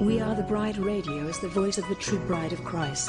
We Are the Bride Radio is the voice of the true bride of Christ.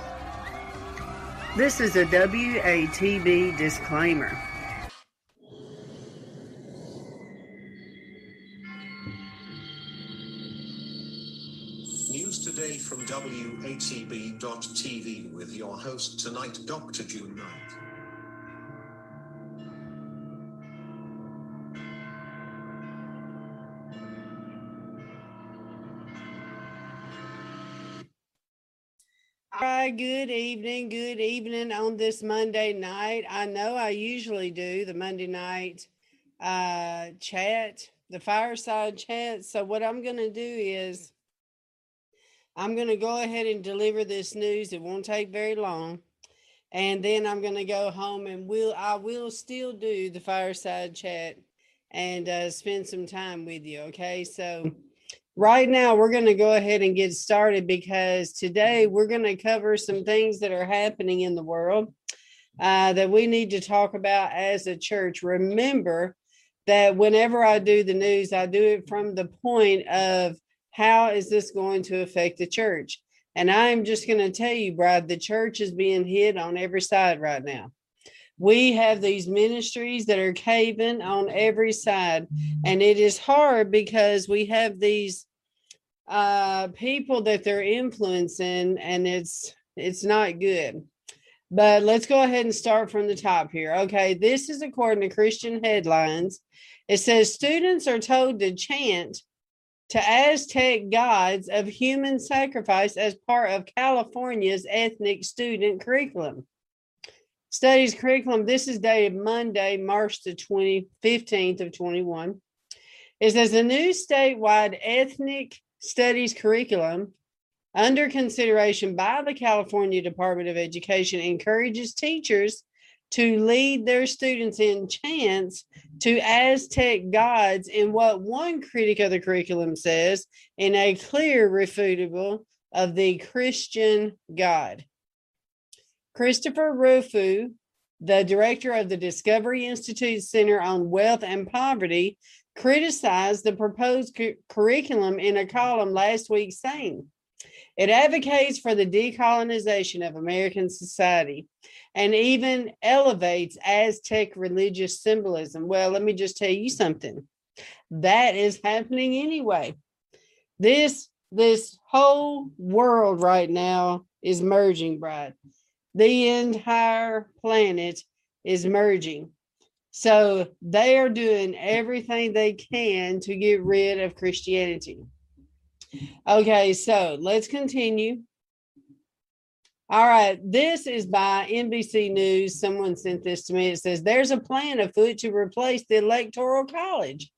This is a WATB disclaimer. News today from WATB.tv with your host tonight, Dr. June Knight. All right, good evening. Good evening on this Monday night. I know I usually do the Monday night uh, chat, the fireside chat. So, what I'm going to do is I'm going to go ahead and deliver this news. It won't take very long. And then I'm going to go home and will I will still do the fireside chat and uh, spend some time with you. Okay. So, right now we're going to go ahead and get started because today we're going to cover some things that are happening in the world uh, that we need to talk about as a church. Remember that whenever I do the news, I do it from the point of how is this going to affect the church? And I'm just going to tell you, Bride, the church is being hit on every side right now. We have these ministries that are caving on every side, and it is hard because we have these uh, people that they're influencing, and it's it's not good. But let's go ahead and start from the top here. Okay, this is according to Christian headlines. It says students are told to chant to Aztec gods of human sacrifice as part of California's ethnic student curriculum. Studies curriculum, this is dated Monday, March the 20, 15th of 21. It says the new statewide ethnic studies curriculum under consideration by the California Department of Education encourages teachers to lead their students in chants to Aztec gods in what one critic of the curriculum says in a clear refutable of the Christian God. Christopher Rufo, the director of the Discovery Institute Center on Wealth and Poverty, criticized the proposed cu- curriculum in a column last week saying, it advocates for the decolonization of American society and even elevates Aztec religious symbolism. Well, let me just tell you something. That is happening anyway. This this whole world right now is merging, Bride. The entire planet is merging. So they are doing everything they can to get rid of Christianity. Okay, so let's continue. All right, this is by NBC News. Someone sent this to me. It says there's a plan afoot to replace the Electoral College,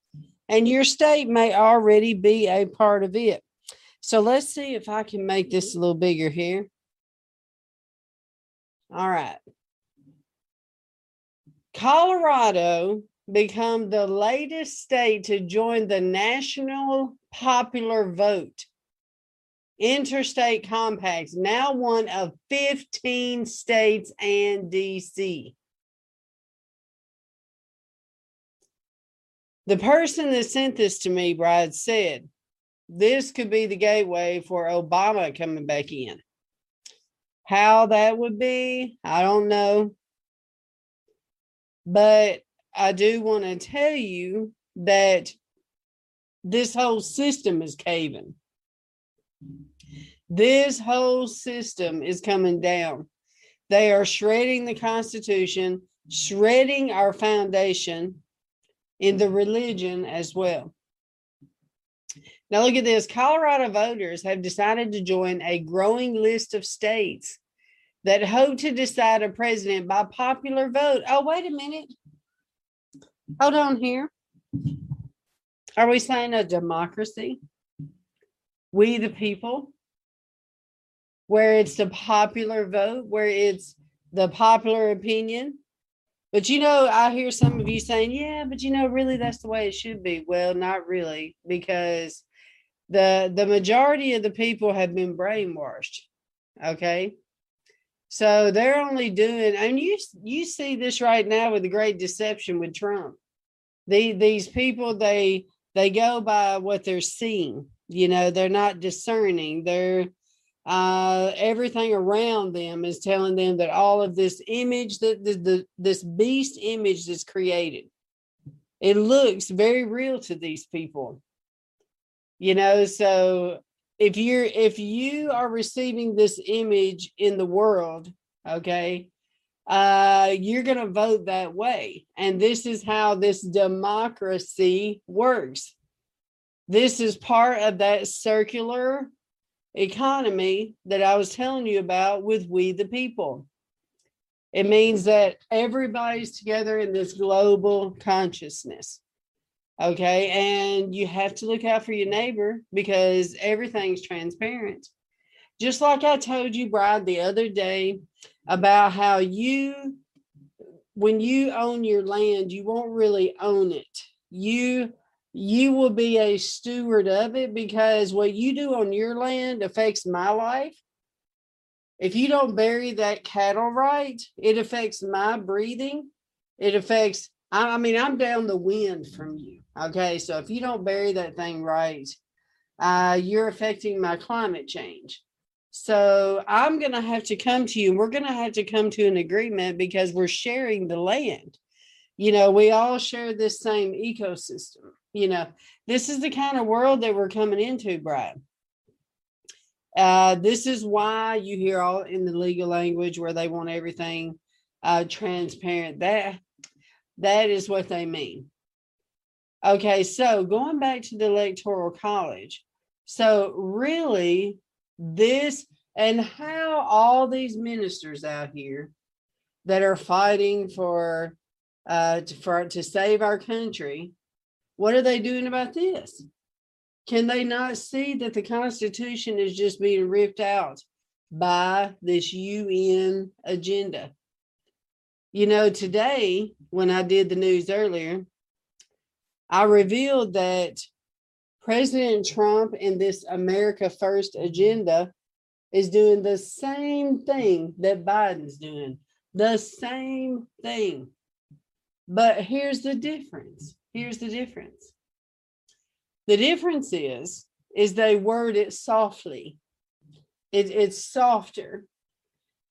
and your state may already be a part of it. So let's see if I can make this a little bigger here. All right. Colorado become the latest state to join the national popular vote interstate compacts now one of 15 states and dc The person that sent this to me, Bride, said this could be the gateway for Obama coming back in. How that would be, I don't know. But I do want to tell you that this whole system is caving. This whole system is coming down. They are shredding the Constitution, shredding our foundation in the religion as well. Now, look at this Colorado voters have decided to join a growing list of states that hope to decide a president by popular vote. Oh, wait a minute. Hold on here. Are we saying a democracy? We the people? Where it's the popular vote, where it's the popular opinion. But you know, I hear some of you saying, yeah, but you know, really that's the way it should be. Well, not really, because the the majority of the people have been brainwashed. Okay. So they're only doing, and you you see this right now with the great deception with Trump. The, these people they they go by what they're seeing. You know, they're not discerning. They're uh, everything around them is telling them that all of this image that the, the this beast image that's created, it looks very real to these people. You know, so if you're if you are receiving this image in the world okay uh you're going to vote that way. And this is how this democracy works. This is part of that circular economy that i was telling you about with we the people. It means that everybody's together in this global consciousness Okay. And you have to look out for your neighbor because everything's transparent. Just like I told you, Bride, the other day about how you, when you own your land, you won't really own it. You, you will be a steward of it because what you do on your land affects my life. If you don't bury that cattle right, it affects my breathing. It affects, I mean, I'm down the wind from you. Okay, so if you don't bury that thing right, uh, you're affecting my climate change. So I'm going to have to come to you we're going to have to come to an agreement because we're sharing the land. You know, we all share this same ecosystem. You know, this is the kind of world that we're coming into, Bride. Uh, this is why you hear all in the legal language where they want everything uh, transparent. That that is what they mean. Okay, so going back to the Electoral College. So, really, this and how all these ministers out here that are fighting for uh to, for to save our country what are they doing about this can they not see that the constitution is just being ripped out by this un agenda you know today when i did the news earlier I revealed that President Trump and this America First agenda is doing the same thing that Biden's doing, the same thing. But here's the difference. Here's the difference. The difference is, is they word it softly. It, it's softer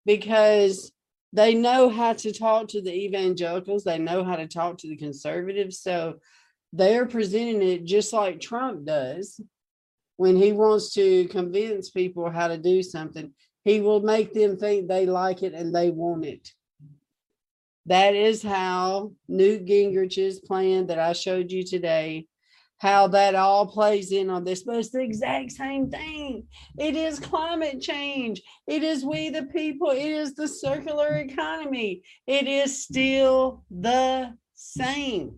because they know how to talk to the evangelicals. They know how to talk to the conservatives. So they're presenting it just like Trump does when he wants to convince people how to do something. He will make them think they like it and they want it. That is how Newt Gingrich's plan that I showed you today, how that all plays in on this, but it's the exact same thing. It is climate change. It is we the people. It is the circular economy. It is still the same.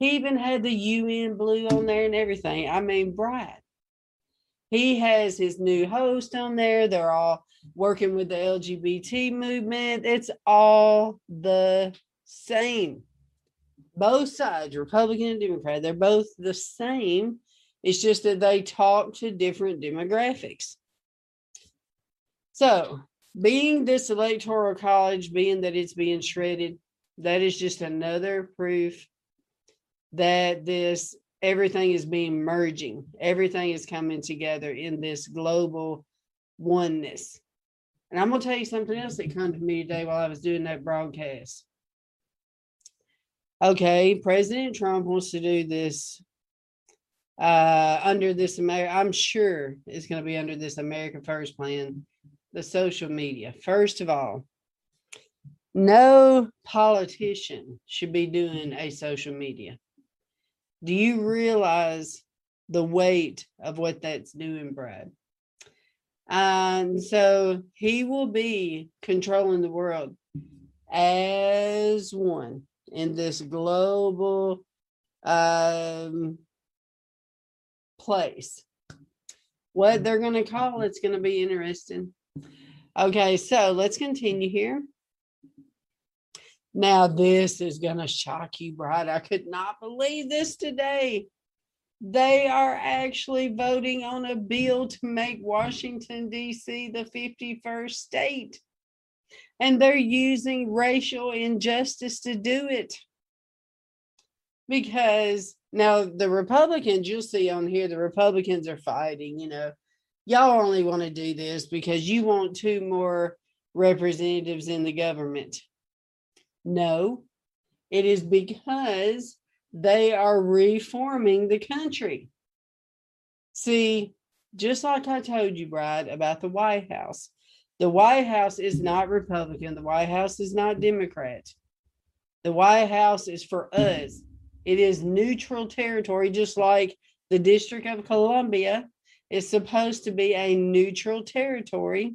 He even had the UN blue on there and everything. I mean, Bride. He has his new host on there. They're all working with the LGBT movement. It's all the same. Both sides, Republican and Democrat, they're both the same. It's just that they talk to different demographics. So, being this electoral college, being that it's being shredded, that is just another proof that this everything is being merging, everything is coming together in this global oneness. And I'm gonna tell you something else that came to me today while I was doing that broadcast. Okay, President Trump wants to do this uh under this Amer I'm sure it's gonna be under this America First plan, the social media. First of all, no politician should be doing a social media. Do you realize the weight of what that's doing, Bride? And so he will be controlling the world as one in this global um, place. What they're going to call it's going to be interesting. Okay, so let's continue here. Now, this is going to shock you, Bride. I could not believe this today. They are actually voting on a bill to make Washington, D.C. the 51st state. And they're using racial injustice to do it. Because now the Republicans, you'll see on here, the Republicans are fighting, you know, y'all only want to do this because you want two more representatives in the government. No, it is because they are reforming the country. See, just like I told you, Bride, about the White House, the White House is not Republican, the White House is not Democrat. The White House is for us. It is neutral territory, just like the District of Columbia is supposed to be a neutral territory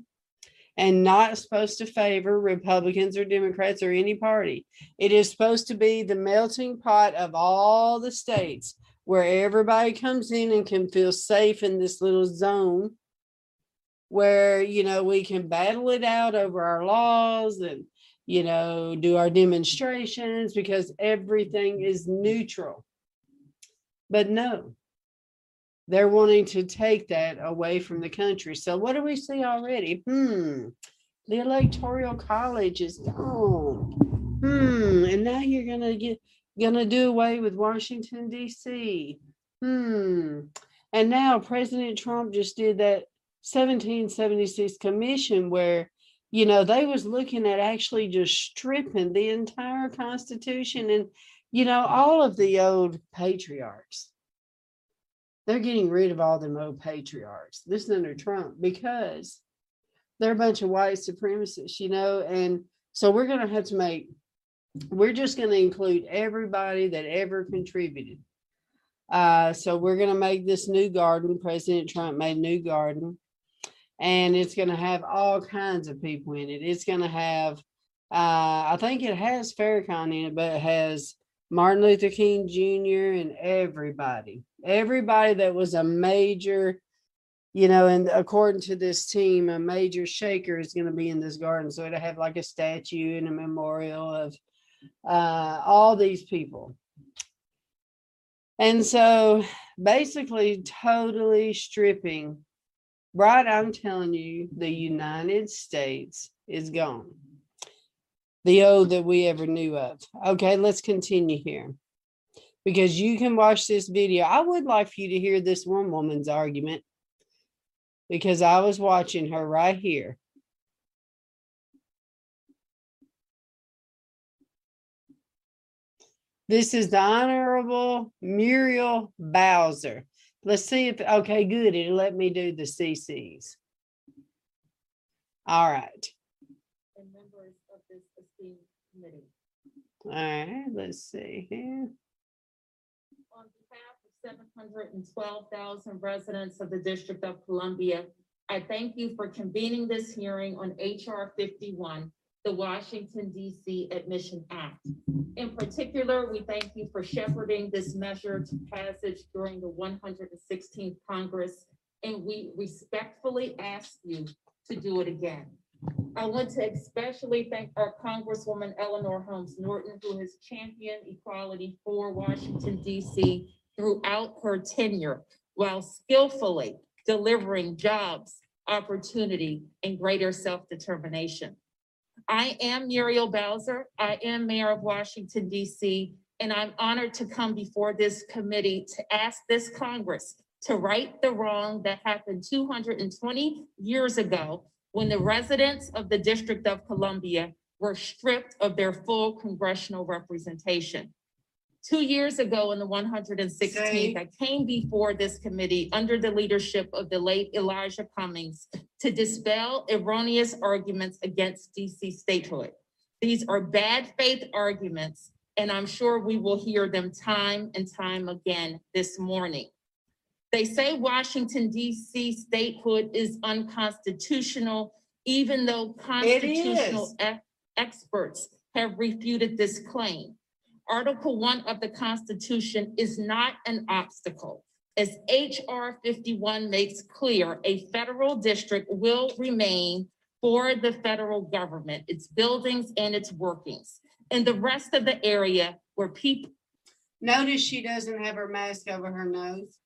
and not supposed to favor Republicans or Democrats or any party. It is supposed to be the melting pot of all the states where everybody comes in and can feel safe in this little zone where, you know, we can battle it out over our laws and, you know, do our demonstrations because everything is neutral. But no, they're wanting to take that away from the country. So what do we see already? Hmm, the electoral college is gone. Hmm, and now you're gonna get gonna do away with Washington D.C. Hmm, and now President Trump just did that 1776 commission where you know they was looking at actually just stripping the entire constitution and you know all of the old patriarchs they're getting rid of all them old patriarchs. This is under Trump because they're a bunch of white supremacists, you know, and so we're going to have to make, we're just going to include everybody that ever contributed. Uh, so we're going to make this new garden. President Trump made new garden, and it's going to have all kinds of people in it. It's going to have, uh, I think it has Farrakhan in it, but it has Martin Luther King Jr. and everybody, everybody that was a major, you know, and according to this team, a major shaker is going to be in this garden. So it'll have like a statue and a memorial of uh, all these people. And so basically, totally stripping. Right, I'm telling you, the United States is gone the O that we ever knew of. Okay, let's continue here. Because you can watch this video. I would like for you to hear this one woman's argument because I was watching her right here. This is the Honorable Muriel Bowser. Let's see if, okay, good. It'll let me do the CCs. All right. Committee. All right, let's see here. On behalf of seven hundred and twelve thousand residents of the District of Columbia, I thank you for convening this hearing on H.R. fifty-one, the Washington DC Admission Act. In particular, we thank you for shepherding this measure to passage during the one hundred and sixteenth Congress, and we respectfully ask you to do it again. I want to especially thank our Congresswoman Eleanor Holmes Norton, who has championed equality for Washington DC throughout her tenure while skillfully delivering jobs, opportunity, and greater self-determination. I am Muriel Bowser. I am Mayor of Washington DC, And I'm honored to come before this committee to ask this Congress to right the wrong that happened two hundred and twenty years ago when the residents of the District of Columbia were stripped of their full congressional representation. Two years ago, in the one hundred and sixteenth, I came before this committee under the leadership of the late Elijah Cummings to dispel erroneous arguments against DC statehood. These are bad faith arguments, and I'm sure we will hear them time and time again this morning. They say Washington DC statehood is unconstitutional, even though constitutional e- experts have refuted this claim. Article one of the Constitution is not an obstacle. As HR fifty-one makes clear, a federal district will remain for the federal government, its buildings and its workings. And the rest of the area where people Notice she doesn't have her mask over her nose.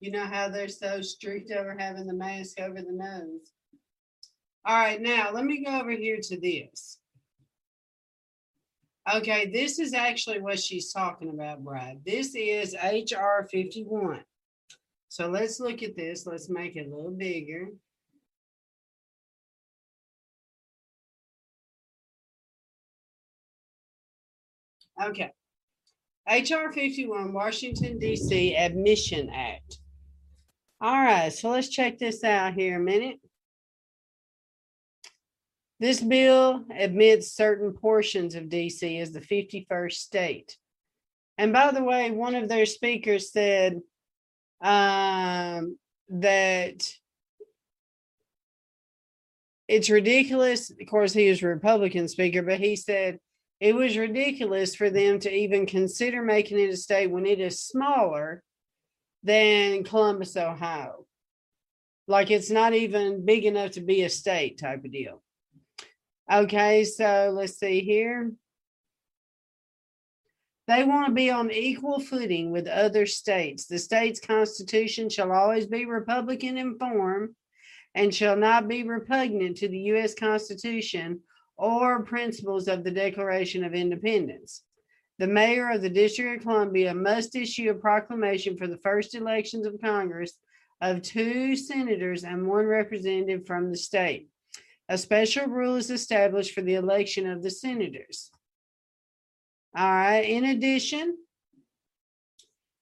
You know how they're so strict over having the mask over the nose. All right, now let me go over here to this. Okay, this is actually what she's talking about, Bride. This is HR fifty-one. So let's look at this. Let's make it a little bigger. Okay. HR fifty-one, Washington DC Admission Act. All right, so let's check this out here a minute. This bill admits certain portions of DC as the fifty-first state. And by the way, one of their speakers said um, that it's ridiculous. Of course, he was a Republican speaker, but he said it was ridiculous for them to even consider making it a state when it is smaller than Columbus, Ohio. Like it's not even big enough to be a state type of deal. Okay, so let's see here. They want to be on equal footing with other states. The state's constitution shall always be Republican in form and shall not be repugnant to the U.S. Constitution or principles of the Declaration of Independence. The mayor of the District of Columbia must issue a proclamation for the first elections of Congress of two senators and one representative from the state. A special rule is established for the election of the senators. All right, in addition,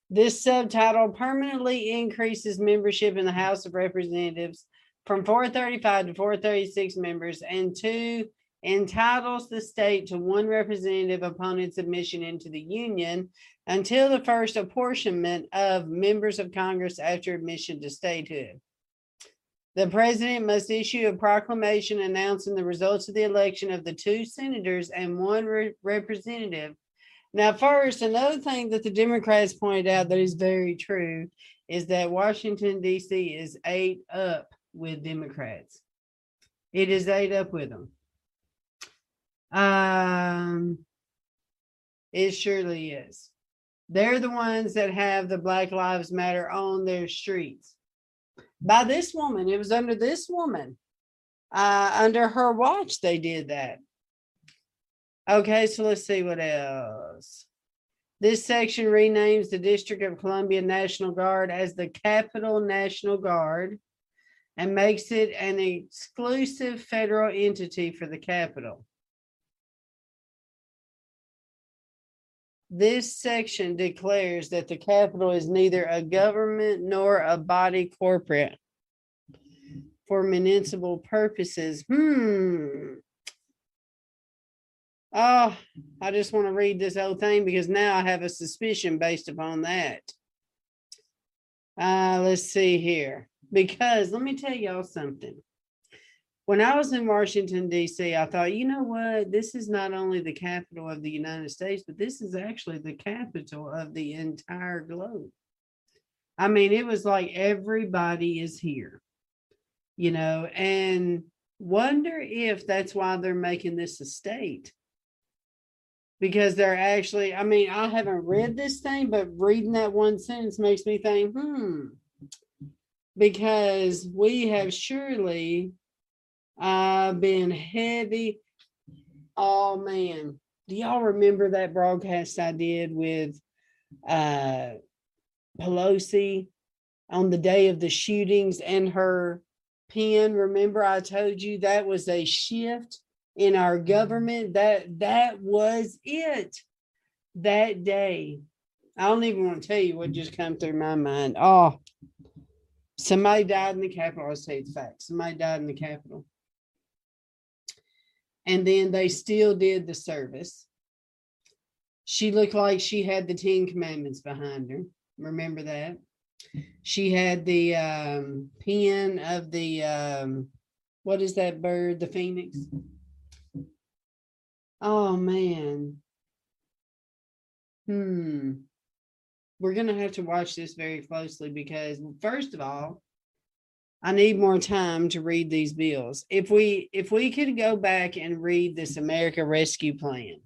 this subtitle permanently increases membership in the House of Representatives from four thirty-five to four thirty-six members and two entitles the state to one representative upon its admission into the union until the first apportionment of members of Congress after admission to statehood. The president must issue a proclamation announcing the results of the election of the two senators and one re- representative. Now, first, another thing that the Democrats pointed out that is very true is that Washington, D.C. is ate up with Democrats. It is ate up with them. Um, it surely is. They're the ones that have the Black Lives Matter on their streets. By this woman, it was under this woman. Uh, under her watch, they did that. Okay, so let's see what else. This section renames the District of Columbia National Guard as the Capital National Guard and makes it an exclusive federal entity for the capital. This section declares that the capital is neither a government nor a body corporate for municipal purposes. Hmm. Oh, I just want to read this whole thing because now I have a suspicion based upon that. Uh, let's see here. Because let me tell y'all something. When I was in Washington, D.C., I thought, you know what? This is not only the capital of the United States, but this is actually the capital of the entire globe. I mean, it was like everybody is here, you know, and wonder if that's why they're making this a state. Because they're actually, I mean, I haven't read this thing, but reading that one sentence makes me think, hmm, because we have surely uh, been heavy. Oh man, do y'all remember that broadcast I did with uh Pelosi on the day of the shootings and her pen? Remember, I told you that was a shift in our government. That that was it that day. I don't even want to tell you what just come through my mind. Oh, somebody died in the Capitol. I'll tell you the fact. Somebody died in the Capitol. And then they still did the service. She looked like she had the Ten Commandments behind her. Remember that? She had the um, pen of the um, what is that bird? The phoenix. Oh man. Hmm. We're gonna have to watch this very closely because first of all, I need more time to read these bills. If we if we could go back and read this America Rescue Plan,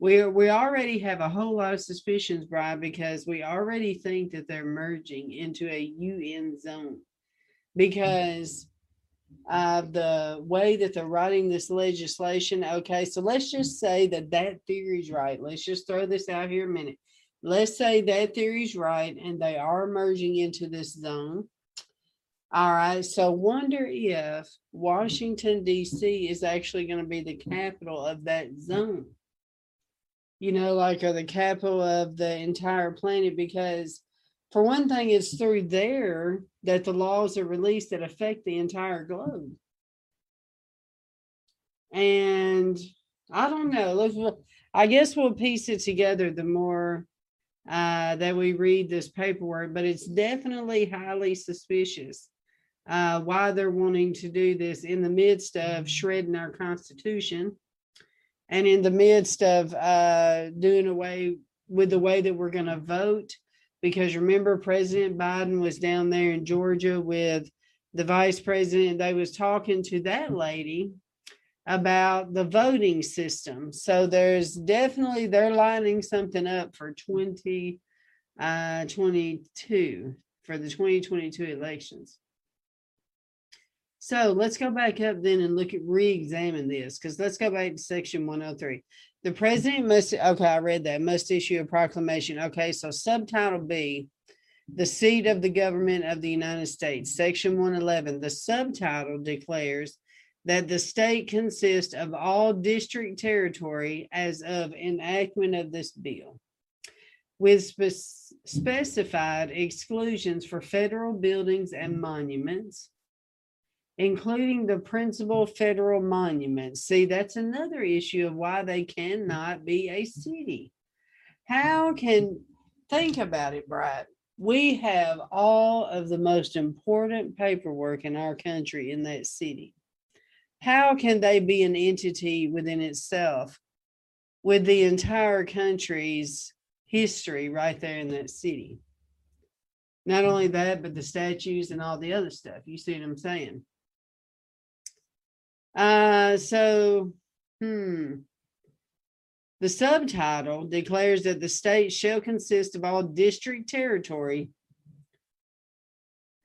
we we already have a whole lot of suspicions, Brian, because we already think that they're merging into a UN zone because of the way that they're writing this legislation. Okay, so let's just say that that theory's right. Let's just throw this out here a minute. Let's say that theory's right and they are merging into this zone. All right, so wonder if Washington, D.C. is actually going to be the capital of that zone. You know, like, or the capital of the entire planet, because for one thing, it's through there that the laws are released that affect the entire globe. And I don't know. Let's, I guess we'll piece it together the more uh, that we read this paperwork, but it's definitely highly suspicious uh, why they're wanting to do this in the midst of shredding our Constitution and in the midst of uh, doing away with the way that we're going to vote. Because remember president biden was down there in georgia with the vice president. They was talking to that lady about the voting system. So there's definitely they're lining something up for 2022 uh, for the 2022 elections so let's go back up then and look at re-examine this because let's go back to section 103 the president must, okay, I read that, must issue a proclamation. Okay, so subtitle B, the seat of the government of the United States, section 111. The subtitle declares that the state consists of all district territory as of enactment of this bill, with spe- specified exclusions for federal buildings and monuments including the principal federal monuments. See, that's another issue of why they cannot be a city. How can, think about it, Bride. We have all of the most important paperwork in our country in that city. How can they be an entity within itself with the entire country's history right there in that city? Not only that, but the statues and all the other stuff. You see what I'm saying? Uh, so, hmm. The subtitle declares that the state shall consist of all district territory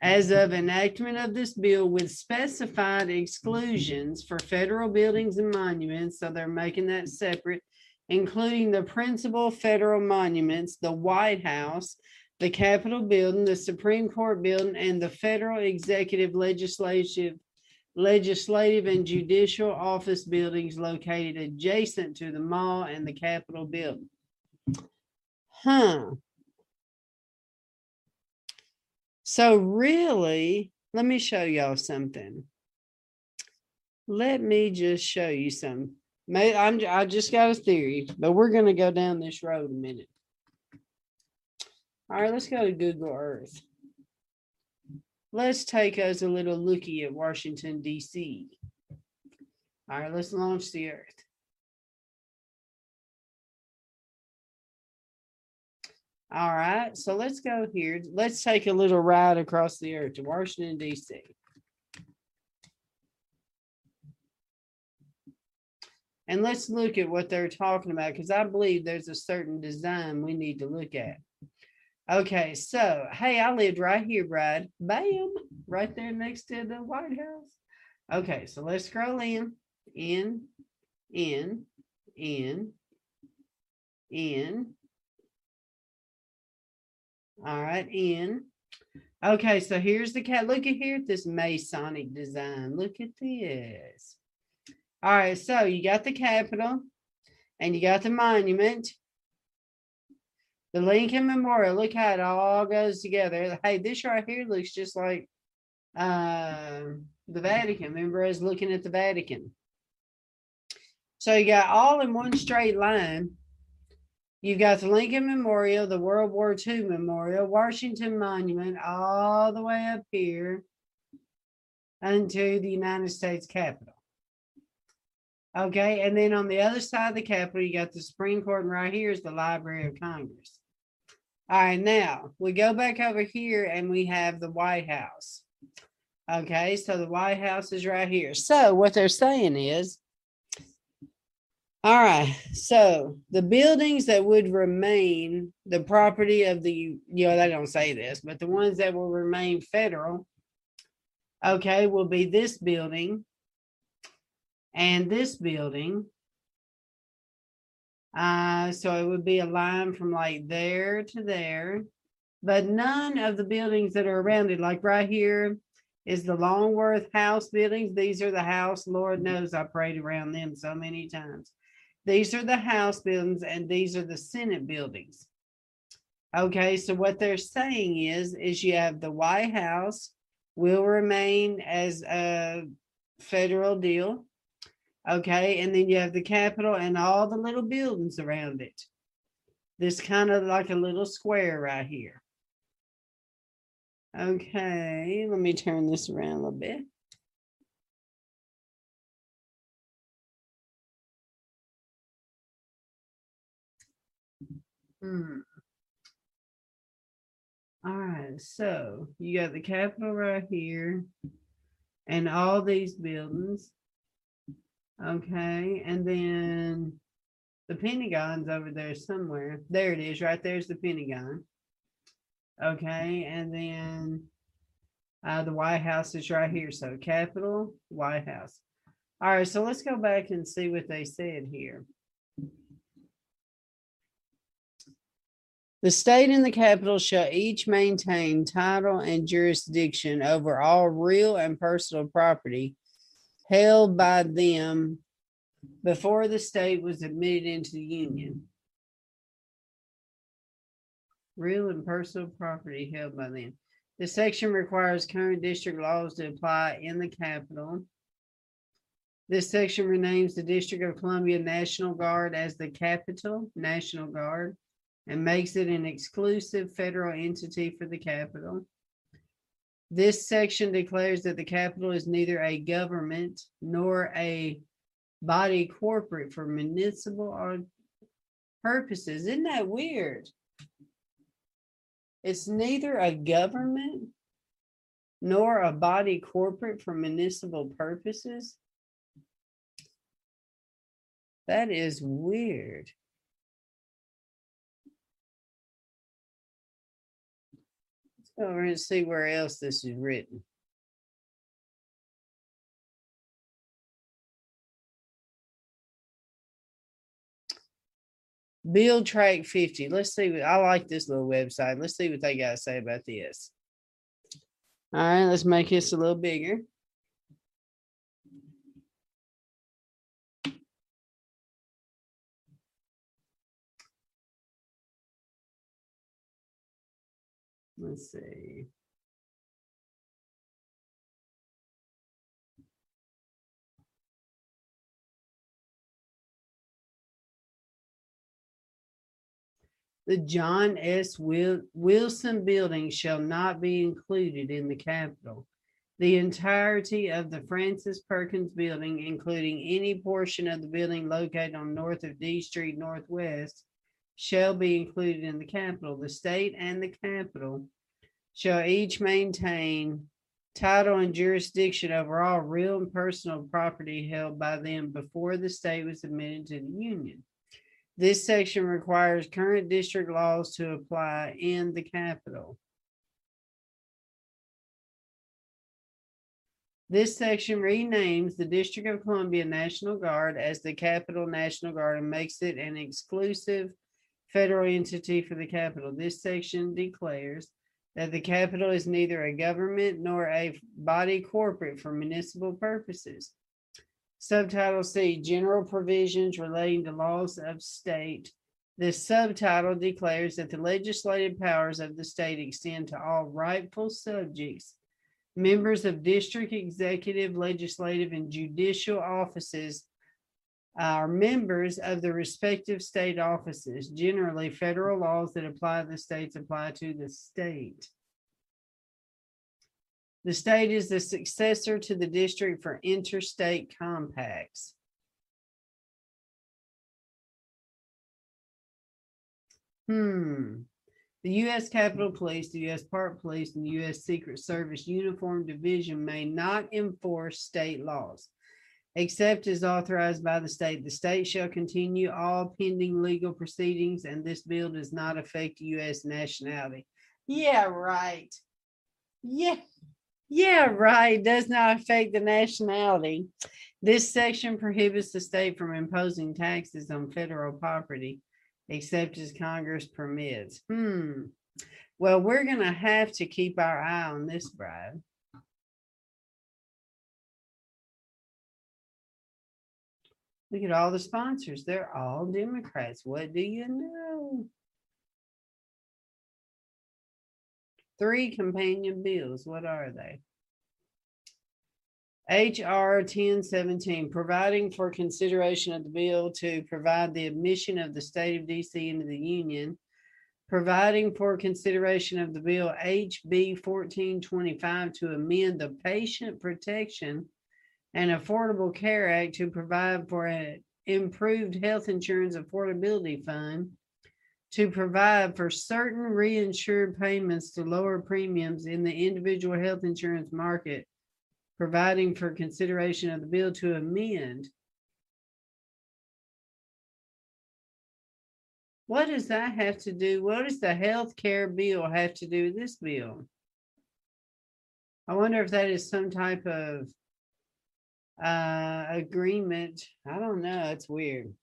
as of enactment of this bill with specified exclusions for federal buildings and monuments. So they're making that separate, including the principal federal monuments, the White House, the Capitol building, the Supreme Court building, and the federal executive legislative legislative and judicial office buildings located adjacent to the mall and the Capitol building. Huh. So really, let me show y'all something. Let me just show you some. I'm I just got a theory, but we're gonna go down this road a minute. All right, let's go to Google Earth let's take us a little looky at Washington, D.C. All right, let's launch the Earth. All right, so let's go here. Let's take a little ride across the Earth to Washington, D.C. And let's look at what they're talking about because I believe there's a certain design we need to look at. Okay, so hey, I lived right here, Bride. Bam, right there next to the White House. Okay, so let's scroll in, in, in, in, in. All right, in. Okay, so here's the cat. Look at here at this Masonic design. Look at this. All right, so you got the Capitol and you got the monument. The Lincoln Memorial. Look how it all goes together. Hey, this right here looks just like um the Vatican. Remember, I was looking at the Vatican. So you got all in one straight line. You've got the Lincoln Memorial, the World War II Memorial, Washington Monument, all the way up here unto the United States Capitol. Okay, and then on the other side of the Capitol, you got the Supreme Court, and right here is the Library of Congress. All right, now we go back over here and we have the White House. Okay, so the White House is right here. So what they're saying is, all right, so the buildings that would remain the property of the, you know, they don't say this, but the ones that will remain federal, okay, will be this building and this building. Uh, so it would be a line from like there to there, but none of the buildings that are around it, like right here, is the Longworth House buildings. These are the house. Lord knows I prayed around them so many times. These are the house buildings and these are the Senate buildings. Okay, so what they're saying is, is you have the White House will remain as a federal deal. Okay, and then you have the Capitol and all the little buildings around it. This kind of like a little square right here. Okay, let me turn this around a little bit. Hmm. All right, so you got the Capitol right here and all these buildings. Okay, and then the Pentagon's over there somewhere. There it is, right there's the Pentagon. Okay, and then uh, the White House is right here. So Capitol, White House. All right, so let's go back and see what they said here. The state and the capital shall each maintain title and jurisdiction over all real and personal property held by them before the state was admitted into the union. Real and personal property held by them. This section requires current district laws to apply in the capital. This section renames the District of Columbia National Guard as the Capital National Guard and makes it an exclusive federal entity for the capital. This section declares that the capital is neither a government nor a body corporate for municipal purposes. Isn't that weird? It's neither a government nor a body corporate for municipal purposes. That is weird. Over and see where else this is written. BillTrack50. Let's see. what- I like this little website. Let's see what they got to say about this. All right, let's make this a little bigger. Let's see. The John S. Wil- Wilson Building shall not be included in the Capital. The entirety of the Frances Perkins Building, including any portion of the building located on north of D Street Northwest, shall be included in the Capital. The state and the Capital shall each maintain title and jurisdiction over all real and personal property held by them before the state was admitted to the Union. This section requires current district laws to apply in the capital. This section renames the District of Columbia National Guard as the Capital National Guard and makes it an exclusive federal entity for the capital. This section declares that the capital is neither a government nor a body corporate for municipal purposes. Subtitle C, General Provisions Relating to Laws of State. This subtitle declares that the legislative powers of the state extend to all rightful subjects, members of district executive, legislative, and judicial offices are members of the respective state offices. Generally, federal laws that apply to the states apply to the state. The state is the successor to the district for interstate compacts. Hmm. The U.S. Capitol Police, the U.S. Park Police, and the U.S. Secret Service Uniform Division may not enforce state laws except as authorized by the state. The state shall continue all pending legal proceedings, and this bill does not affect U.S. nationality. Yeah, right. Yeah, yeah, right. Does not affect the nationality. This section prohibits the state from imposing taxes on federal property except as Congress permits. Hmm. Well, we're going to have to keep our eye on this, Bride. Look at all the sponsors. They're all Democrats. What do you know? Three companion bills. What are they? HR ten seventeen, providing for consideration of the bill to provide the admission of the state of DC into the union. Providing for consideration of the bill HB fourteen twenty-five to amend the Patient Protection and Affordable Care Act to provide for an improved health insurance affordability fund. To provide for certain reinsured payments to lower premiums in the individual health insurance market providing for consideration of the bill to amend. What does that have to do? What does the health care bill have to do with this bill? I wonder if that is some type of uh agreement. I don't know. It's weird.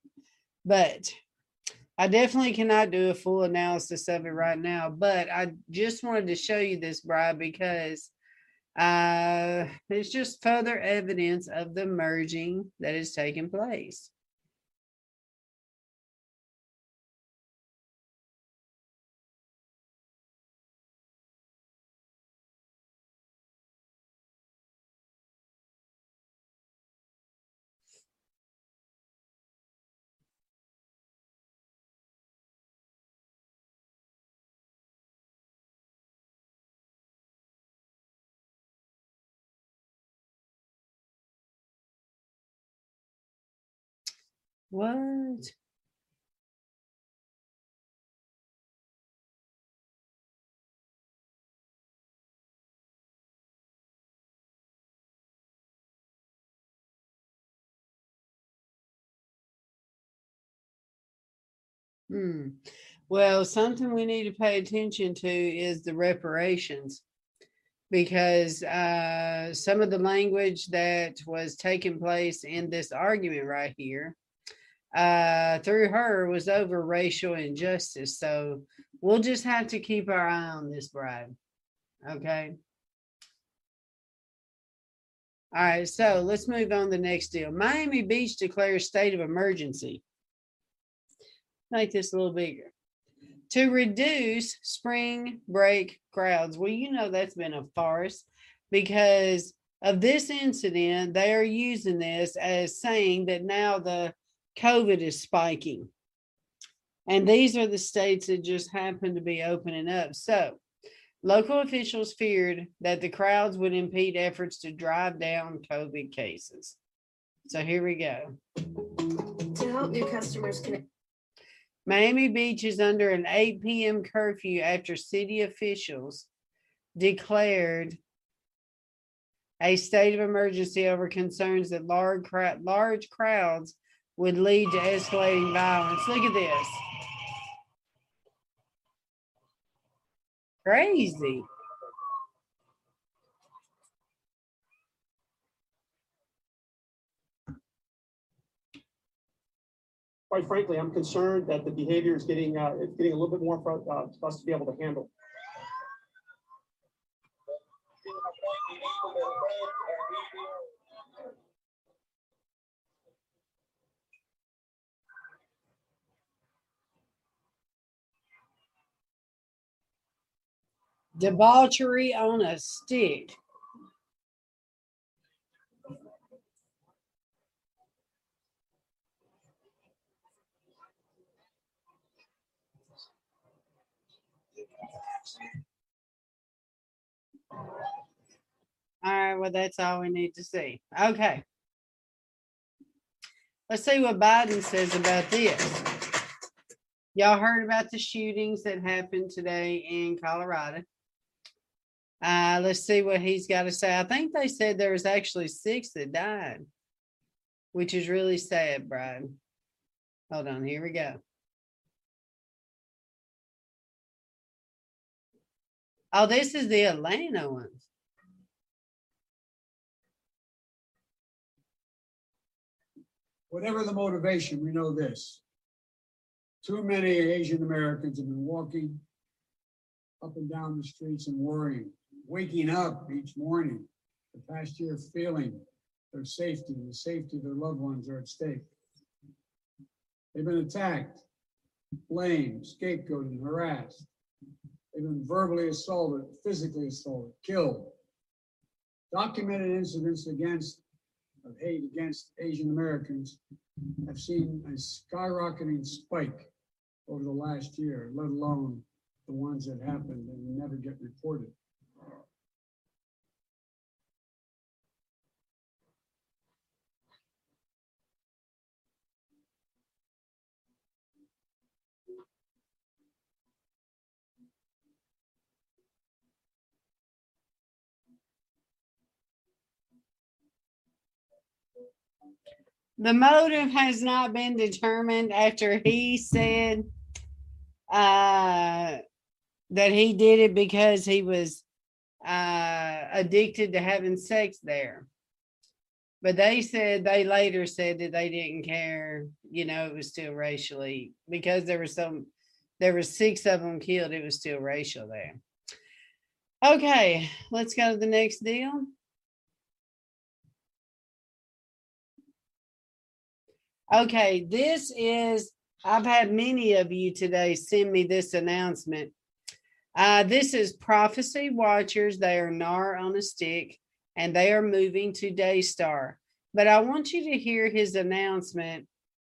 But I definitely cannot do a full analysis of it right now, but I just wanted to show you this, Bride, because uh, it's just further evidence of the merging that is taking place. What? Hmm. Well, something we need to pay attention to is the reparations. Because uh, some of the language that was taking place in this argument right here uh, through her was over racial injustice. So we'll just have to keep our eye on this, Bride. Okay. All right, so let's move on to the next deal. Miami Beach declares state of emergency. Make this a little bigger. To reduce spring break crowds. Well, you know that's been a farce because of this incident. They are using this as saying that now the COVID is spiking. And these are the states that just happen to be opening up. So, local officials feared that the crowds would impede efforts to drive down COVID cases. So, here we go. To help new customers connect. Miami Beach is under an 8 p.m. curfew after city officials declared a state of emergency over concerns that large, large crowds would lead to escalating violence. Look at this. Crazy. Quite frankly, I'm concerned that the behavior is getting uh, it's getting a little bit more for, uh, for us to be able to handle. Debauchery on a stick. All right, well, that's all we need to see. Okay. Let's see what Biden says about this. Y'all heard about the shootings that happened today in Colorado. Uh, let's see what he's got to say. I think they said there was actually six that died, which is really sad, Brian. Hold on, here we go. Oh, this is the Atlanta ones. whatever the motivation, we know this. Too many Asian Americans have been walking up and down the streets and worrying, waking up each morning, the past year feeling their safety, the safety of their loved ones are at stake. They've been attacked, blamed, scapegoated, harassed. They've been verbally assaulted, physically assaulted, killed. Documented incidents against of hate against Asian Americans have seen a skyrocketing spike over the last year, let alone the ones that happened and never get reported. The motive has not been determined after he said uh, that he did it because he was uh, addicted to having sex there. But they said they later said that they didn't care, you know, it was still racially because there was some there were six of them killed, it was still racial there. Okay, let's go to the next deal. Okay, this is, I've had many of you today send me this announcement. Uh, this is Prophecy Watchers. They are NAR on a stick and they are moving to Daystar. But I want you to hear his announcement,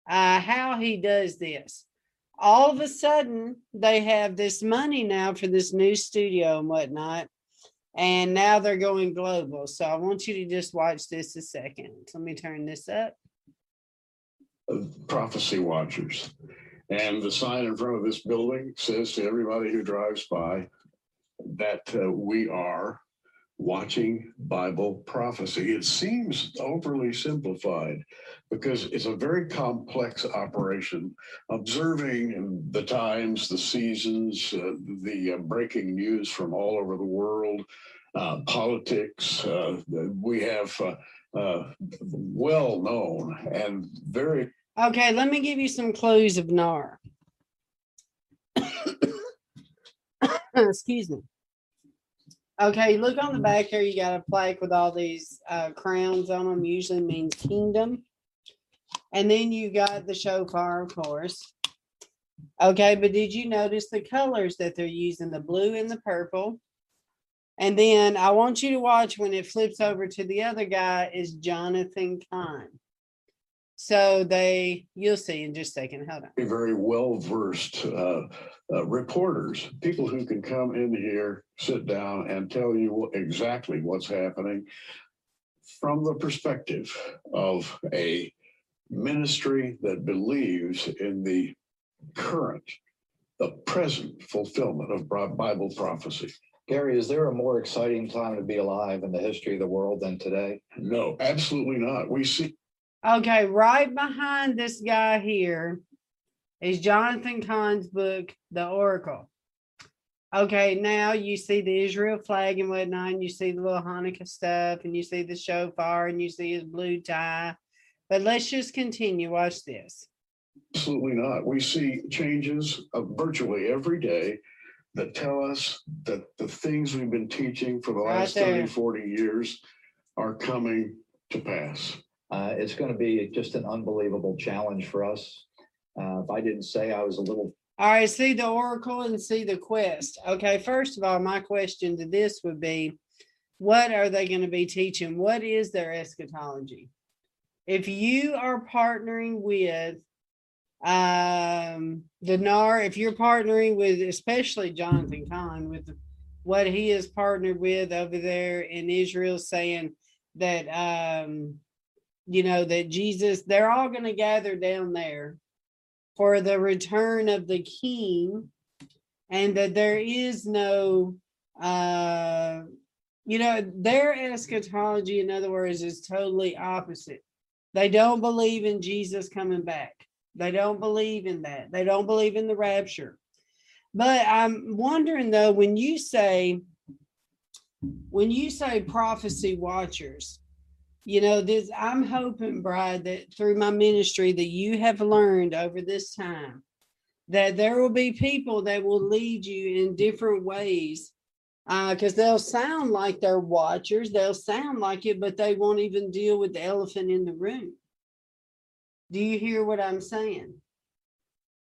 uh, how he does this. All of a sudden, they have this money now for this new studio and whatnot. And now they're going global. So I want you to just watch this a second. Let me turn this up prophecy watchers. And the sign in front of this building says to everybody who drives by that uh, we are watching Bible prophecy. It seems overly simplified because it's a very complex operation, observing the times, the seasons, uh, the uh, breaking news from all over the world, uh, politics. Uh, we have uh, well known and very Okay, let me give you some clues of NAR. Excuse me. Okay, look on the back here. You got a plaque with all these uh, crowns on them. Usually means kingdom. And then you got the shofar, of course. Okay, but did you notice the colors that they're using? The blue and the purple. And then I want you to watch when it flips over to the other guy is Jonathan Cahn. So they, you'll see in just a second. Hold on. Very well versed uh, uh, reporters, people who can come in here, sit down, and tell you exactly what's happening from the perspective of a ministry that believes in the current, the present fulfillment of Bible prophecy. Gary, is there a more exciting time to be alive in the history of the world than today? No, absolutely not. We see Okay, right behind this guy here is Jonathan Cahn's book, The Oracle. Okay, now you see the Israel flag and whatnot, and you see the little Hanukkah stuff, and you see the shofar, and you see his blue tie. But let's just continue. Watch this. Absolutely not. We see changes uh, virtually every day that tell us that the things we've been teaching for the Right last 30, 40 years are coming to pass. Uh, it's going to be just an unbelievable challenge for us. Uh, if I didn't say I was a little All right, see the oracle and see the quest. Okay, first of all, my question to this would be what are they going to be teaching? What is their eschatology? If you are partnering with um the NAR, if you're partnering with especially Jonathan Cahn with what he is partnered with over there in Israel, saying that um you know that Jesus, they're all going to gather down there for the return of the king and that there is no uh you know their eschatology in other words is totally opposite. They don't believe in jesus coming back. They don't believe in that. They don't believe in the rapture. But i'm wondering though when you say when you say prophecy watchers you know this i'm hoping bride that through my ministry that you have learned over this time that there will be people that will lead you in different ways because they'll sound like they're watchers they'll sound like it but they won't even deal with the elephant in the room. Do you hear what i'm saying?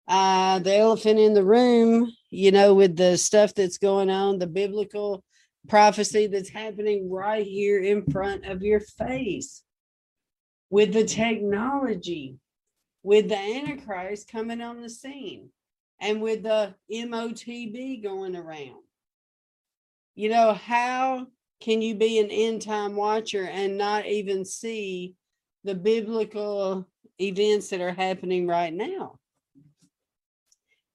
Uh the elephant in the room you know with the stuff that's going on the biblical prophecy that's happening right here in front of your face with the technology, with the Antichrist coming on the scene, and with the MOTB going around. You know, how can you be an end time watcher and not even see the biblical events that are happening right now?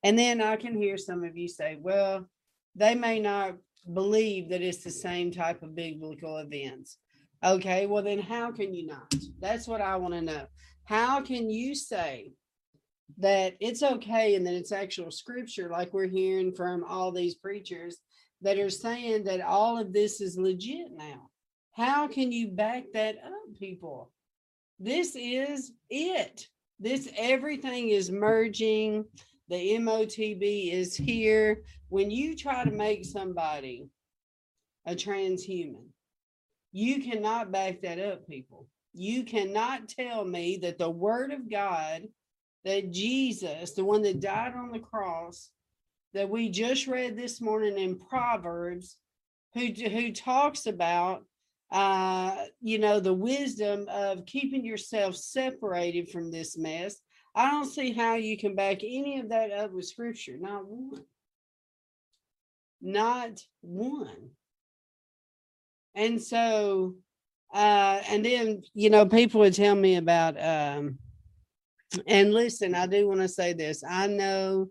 And then I can hear some of you say, well, they may not believe that it's the same type of biblical events. Okay, well, then how can you not? That's what I want to know. How can you say that it's okay and that it's actual scripture, like we're hearing from all these preachers that are saying that all of this is legit now? How can you back that up, people? This is it. This everything is merging. The MOTB is here. When you try to make somebody a transhuman, you cannot back that up, people. You cannot tell me that the word of God, that Jesus, the one that died on the cross, that we just read this morning in Proverbs, who who talks about uh you know the wisdom of keeping yourself separated from this mess I don't see how you can back any of that up with scripture. Not one. Not one. And so, uh, and then, you know, people would tell me about, um, and listen, I do want to say this. I know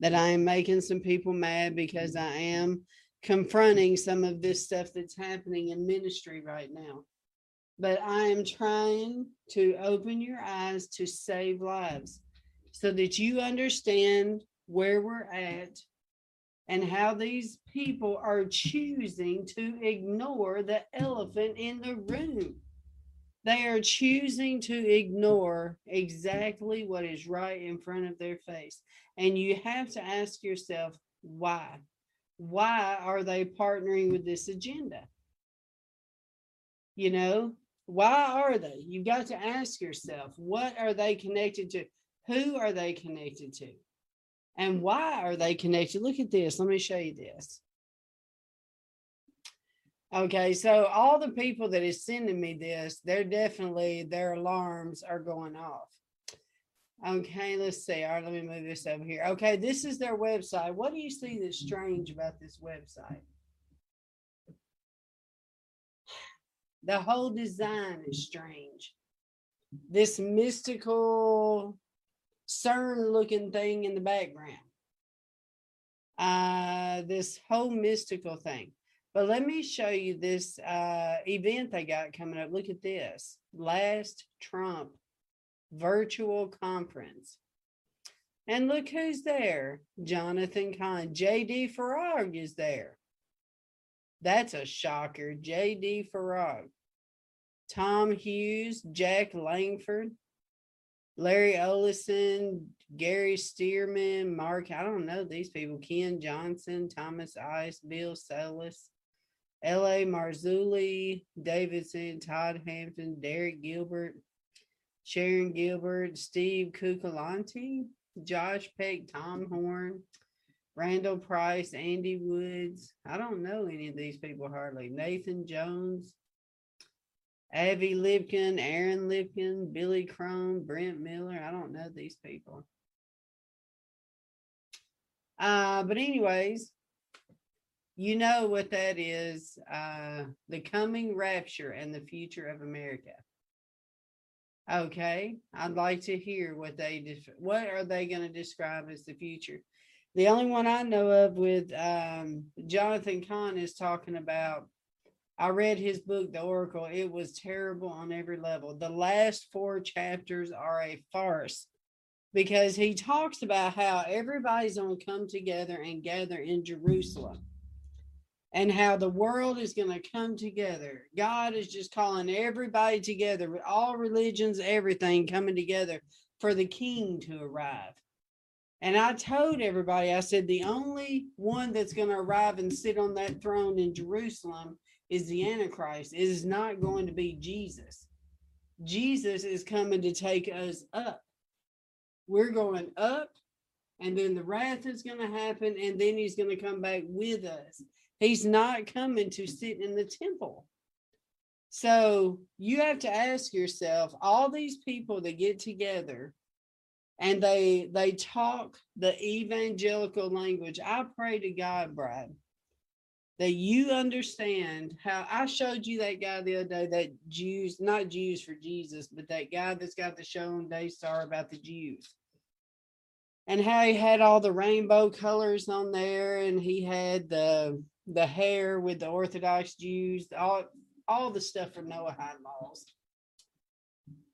that I am making some people mad because I am confronting some of this stuff that's happening in ministry right now but I am trying to open your eyes to save lives so that you understand where we're at and how these people are choosing to ignore the elephant in the room. They are choosing to ignore exactly what is right in front of their face. And you have to ask yourself, why? Why are they partnering with this agenda? You know, why are they? You've got to ask yourself, what are they connected to? Who are they connected to? And why are they connected? Look at this. Let me show you this. Okay, so all the people that is sending me this, they're definitely their alarms are going off. Okay, let's see. All right, let me move this over here. Okay, this is their website. What do you see that's strange about this website? The whole design is strange. This mystical CERN looking thing in the background. Uh, this whole mystical thing. But let me show you this uh, event they got coming up. Look at this last Trump virtual conference. And look who's there Jonathan Cahn. JD Farag is there. That's a shocker. JD Farag. Tom Hughes, Jack Langford. Larry Ollison, Gary Stearman, Mark, I don't know these people, Ken Johnson, Thomas Ice, Bill Salus, L.A. Marzulli, Davidson, Todd Hampton, Derek Gilbert, Sharon Gilbert, Steve Cioccolanti, Josh Peck, Tom Horn, Randall Price, Andy Woods. I don't know any of these people hardly. Nathan Jones, Avi Lipkin, Aaron Lipkin, Billy Crone, Brent Miller. I don't know these people. Uh, but anyways, you know what that is. Uh, the coming rapture and the future of America. Okay, I'd like to hear what they def- what are they going to describe as the future. The only one I know of with um, Jonathan Cahn is talking about. I read his book, The Oracle. It was terrible on every level. The last four chapters are a farce because he talks about how everybody's going to come together and gather in Jerusalem and how the world is going to come together. God is just calling everybody together, all religions, everything coming together for the king to arrive. And I told everybody, I said, the only one that's going to arrive and sit on that throne in Jerusalem is the Antichrist. It is not going to be Jesus. Jesus is coming to take us up. We're going up, and then the wrath is going to happen, and then he's going to come back with us. He's not coming to sit in the temple. So you have to ask yourself all these people that get together and they they talk the evangelical language. I pray to God, Bride, that you understand how I showed you that guy the other day, that Jews, not Jews for Jesus, but that guy that's got the show on Daystar about the Jews. And how he had all the rainbow colors on there, and he had the the hair with the Orthodox Jews, all all the stuff from Noahide laws,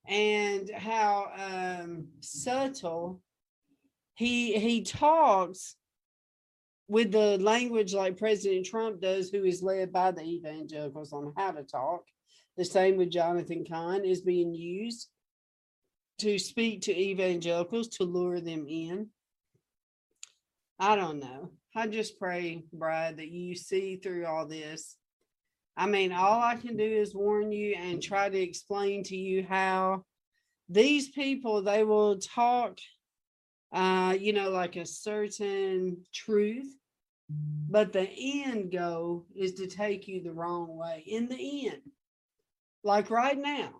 and how um, subtle he he talks with the language like President Trump does, who is led by the evangelicals on how to talk. The same with Jonathan Cahn is being used to speak to evangelicals to lure them in. I don't know. I just pray, Bride, that you see through all this. I mean, all I can do is warn you and try to explain to you how these people they will talk uh, you know, like a certain truth, but the end goal is to take you the wrong way. In the end, like right now,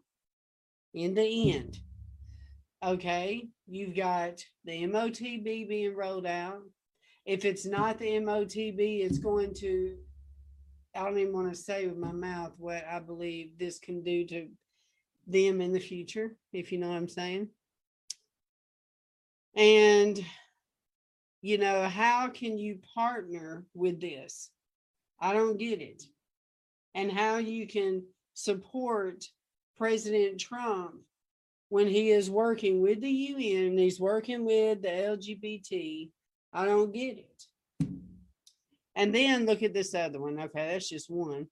in the end, okay, you've got the MOTB being rolled out. If it's not the MOTB, it's going to, I don't even want to say with my mouth what I believe this can do to them in the future, if you know what I'm saying. And, you know, how can you partner with this? I don't get it. And how you can support President Trump when he is working with the UN and he's working with the LGBT. I don't get it. And then look at this other one. Okay, that's just one.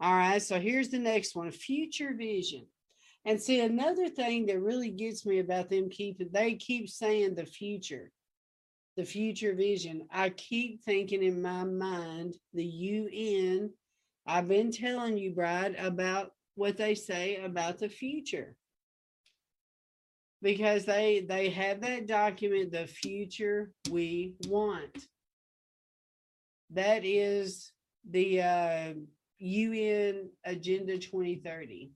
All right, so here's the next one future vision. And see, another thing that really gets me about them keeping, they keep saying the future, the future vision. I keep thinking in my mind, the UN. I've been telling you, Bride, about what they say about the future. Because they they have that document, the future we want. That is the uh, UN Agenda 2030.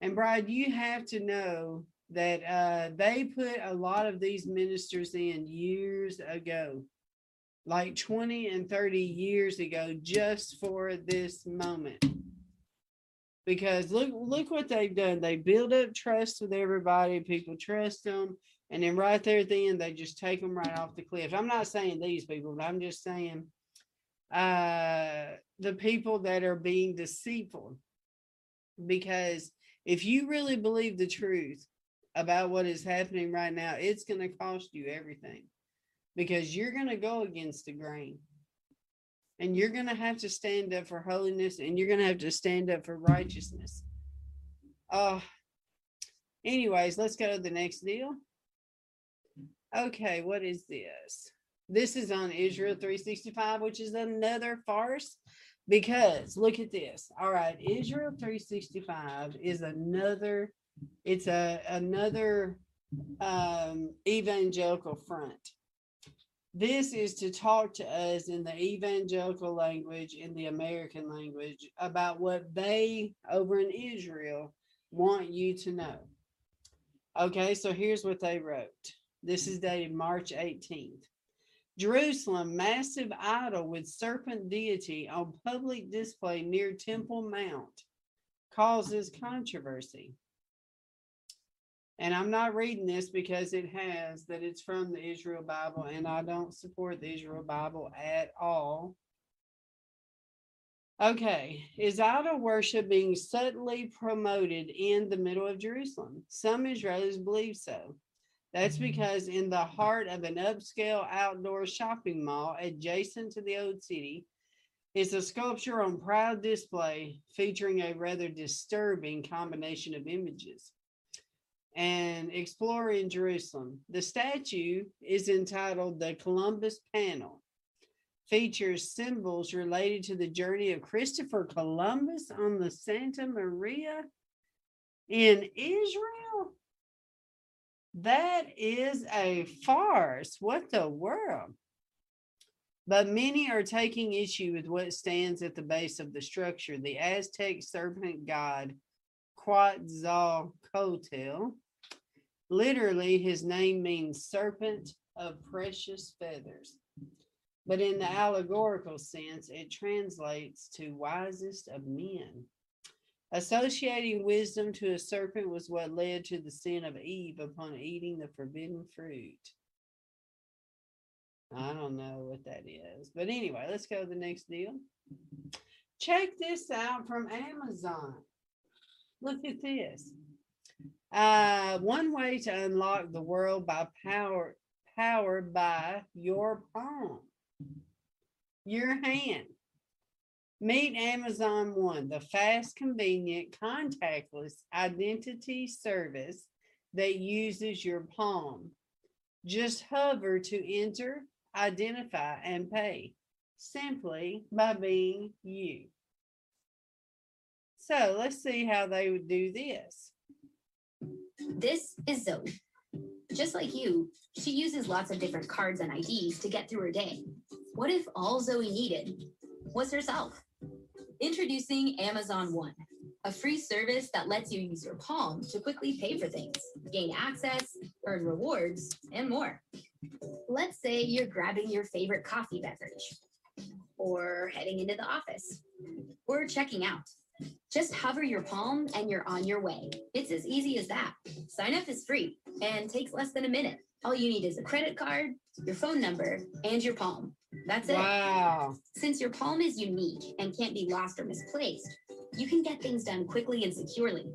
And Bride, you have to know that uh, they put a lot of these ministers in years ago, like 20 and 30 years ago, just for this moment. Because look, look what they've done. They build up trust with everybody. People trust them, and then right there at the end, they just take them right off the cliff. I'm not saying these people, but I'm just saying uh, the people that are being deceitful. Because if you really believe the truth about what is happening right now, it's going to cost you everything because you're going to go against the grain and you're going to have to stand up for holiness and you're going to have to stand up for righteousness. Oh, Anyways, let's go to the next deal. Okay, what is this? This is on Israel 365, which is another farce because look at this. All right, Israel 365 is another, it's a another um evangelical front. This is to talk to us in the evangelical language, in the American language, about what they over in Israel want you to know. Okay, so here's what they wrote. This is dated March 18th. Jerusalem, massive idol with serpent deity on public display near Temple Mount causes controversy. And I'm not reading this because it has that it's from the Israel Bible, and I don't support the Israel Bible at all. Okay, is idol worship being subtly promoted in the middle of Jerusalem? Some Israelis believe so. That's because in the heart of an upscale outdoor shopping mall adjacent to the old city is a sculpture on proud display featuring a rather disturbing combination of images. And exploring Jerusalem. The statue is entitled the Columbus Panel features symbols related to the journey of Christopher Columbus on the Santa Maria in Israel. That is a farce. What the world? But many are taking issue with what stands at the base of the structure the Aztec serpent god Quetzalcoatl. Literally, his name means serpent of precious feathers. But in the allegorical sense, it translates to wisest of men. Associating wisdom to a serpent was what led to the sin of Eve upon eating the forbidden fruit. I don't know what that is. But anyway, let's go to the next deal. Check this out from Amazon. Look at this. Uh, one way to unlock the world by power powered by your palm, your hand. Meet Amazon One, the fast, convenient, contactless identity service that uses your palm. Just hover to enter, identify, and pay simply by being you. So let's see how they would do this. This is Zoe. Just like you, she uses lots of different cards and IDs to get through her day. What if all Zoe needed was herself? Introducing Amazon One, a free service that lets you use your palm to quickly pay for things, gain access, earn rewards, and more. Let's say you're grabbing your favorite coffee beverage, or heading into the office, or checking out. Just hover your palm and you're on your way. It's as easy as that. Sign up is free and takes less than a minute. All you need is a credit card, your phone number, and your palm. That's it. Wow. Since your palm is unique and can't be lost or misplaced, you can get things done quickly and securely.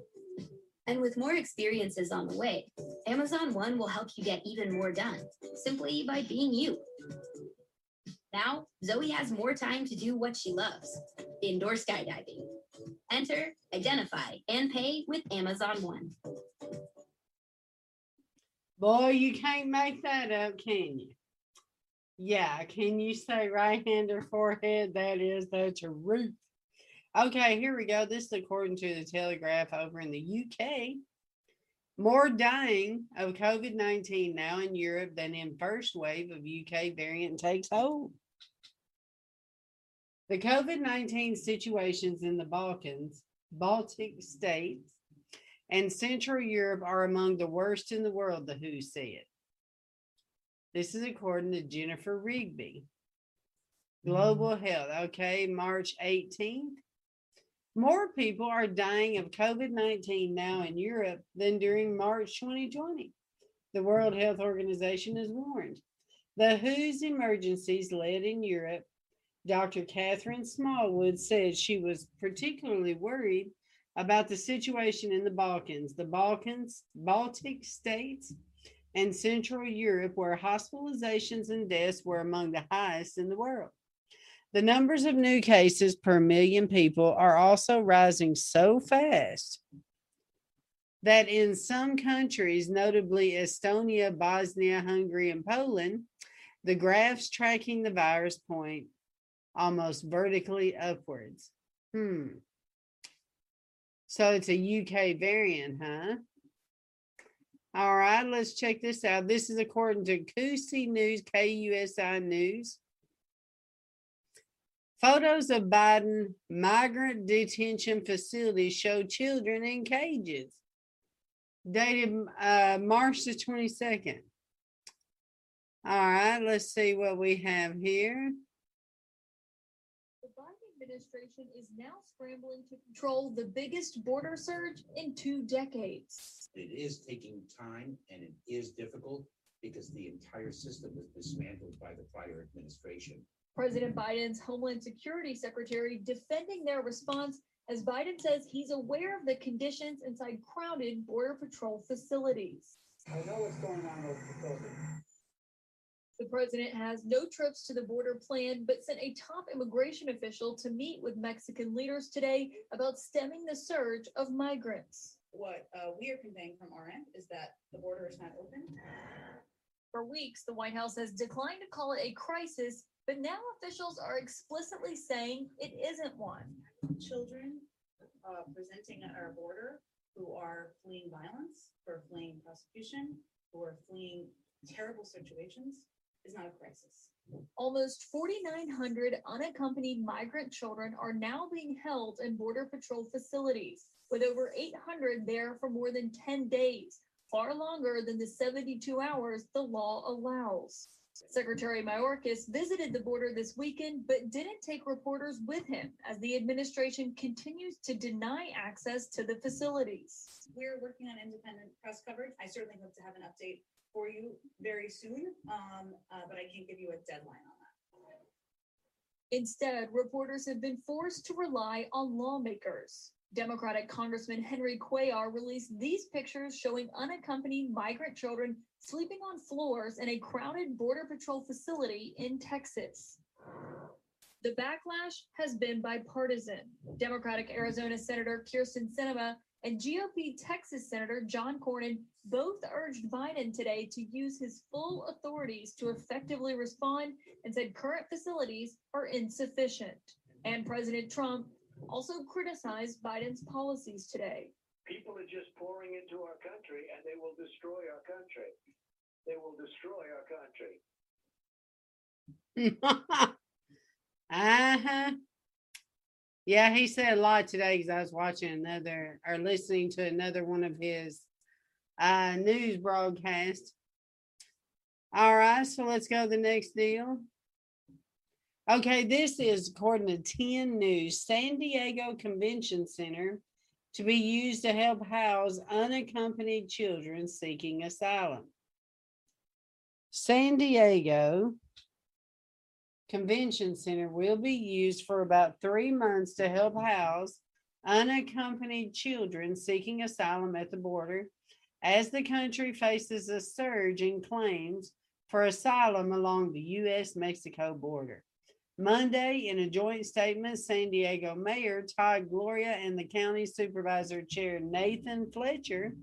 And with more experiences on the way, Amazon One will help you get even more done simply by being you. Now, Zoe has more time to do what she loves indoor skydiving. Enter, identify, and pay with Amazon One. Boy, you can't make that up, can you? Yeah, can you say right hand or forehead? That is the truth. Okay, here we go. This is according to the Telegraph over in the UK. More dying of COVID 19 now in Europe than in first wave of UK variant takes hold. The COVID 19 situations in the Balkans, Baltic states, and Central Europe are among the worst in the world, the WHO said. This is according to Jennifer Rigby. Global mm. Health, okay, March 18th. More people are dying of COVID 19 now in Europe than during March 2020. The World Health Organization has warned. The WHO's emergencies led in Europe Dr. Catherine Smallwood said she was particularly worried about the situation in the Balkans, the Balkans, Baltic states, and Central Europe, where hospitalizations and deaths were among the highest in the world. The numbers of new cases per million people are also rising so fast that in some countries, notably Estonia, Bosnia, Hungary, and Poland, the graphs tracking the virus point almost vertically upwards. Hmm. So it's a UK variant, huh? All right, let's check this out. This is according to KUSI News, KUSI News. Photos of Biden migrant detention facilities show children in cages. Dated uh, March the 22nd. All right, let's see what we have here. The Biden administration is now scrambling to control the biggest border surge in two decades. It is taking time and it is difficult because the entire system was dismantled by the prior administration. President Biden's Homeland Security Secretary defending their response as Biden says he's aware of the conditions inside crowded Border Patrol facilities. I know what's going on over the building. The president has no trips to the border planned, but sent a top immigration official to meet with Mexican leaders today about stemming the surge of migrants. What uh, we are conveying from our end is that the border is not open. For weeks, the White House has declined to call it a crisis, but now officials are explicitly saying it isn't one. Children uh, presenting at our border who are fleeing violence, who are fleeing prosecution, who are fleeing terrible situations is not a crisis. Almost 4,900 unaccompanied migrant children are now being held in Border Patrol facilities, with over 800 there for more than 10 days, far longer than the 72 hours the law allows. Secretary Mayorkas visited the border this weekend, but didn't take reporters with him as the administration continues to deny access to the facilities. We're working on independent press coverage. I certainly hope to have an update for you very soon, um, uh, but I can't give you a deadline on that. Instead, reporters have been forced to rely on lawmakers. Democratic Congressman Henry Cuellar released these pictures showing unaccompanied migrant children sleeping on floors in a crowded Border Patrol facility in Texas. The backlash has been bipartisan. Democratic Arizona Senator Kyrsten Sinema and GOP Texas Senator John Cornyn both urged Biden today to use his full authorities to effectively respond and said current facilities are insufficient. And President Trump also criticized Biden's policies today. People are just pouring into our country and they will destroy our country. They will destroy our country. uh-huh. Yeah, he said a lot today because I was watching another or listening to another one of his uh, news broadcasts. All right, so let's go to the next deal. Okay, this is according to 10 News, San Diego Convention Center to be used to help house unaccompanied children seeking asylum. San Diego Convention Center will be used for about three months to help house unaccompanied children seeking asylum at the border as the country faces a surge in claims for asylum along the U.S. Mexico border. Monday, in a joint statement, San Diego Mayor Todd Gloria and the county supervisor chair Nathan Fletcher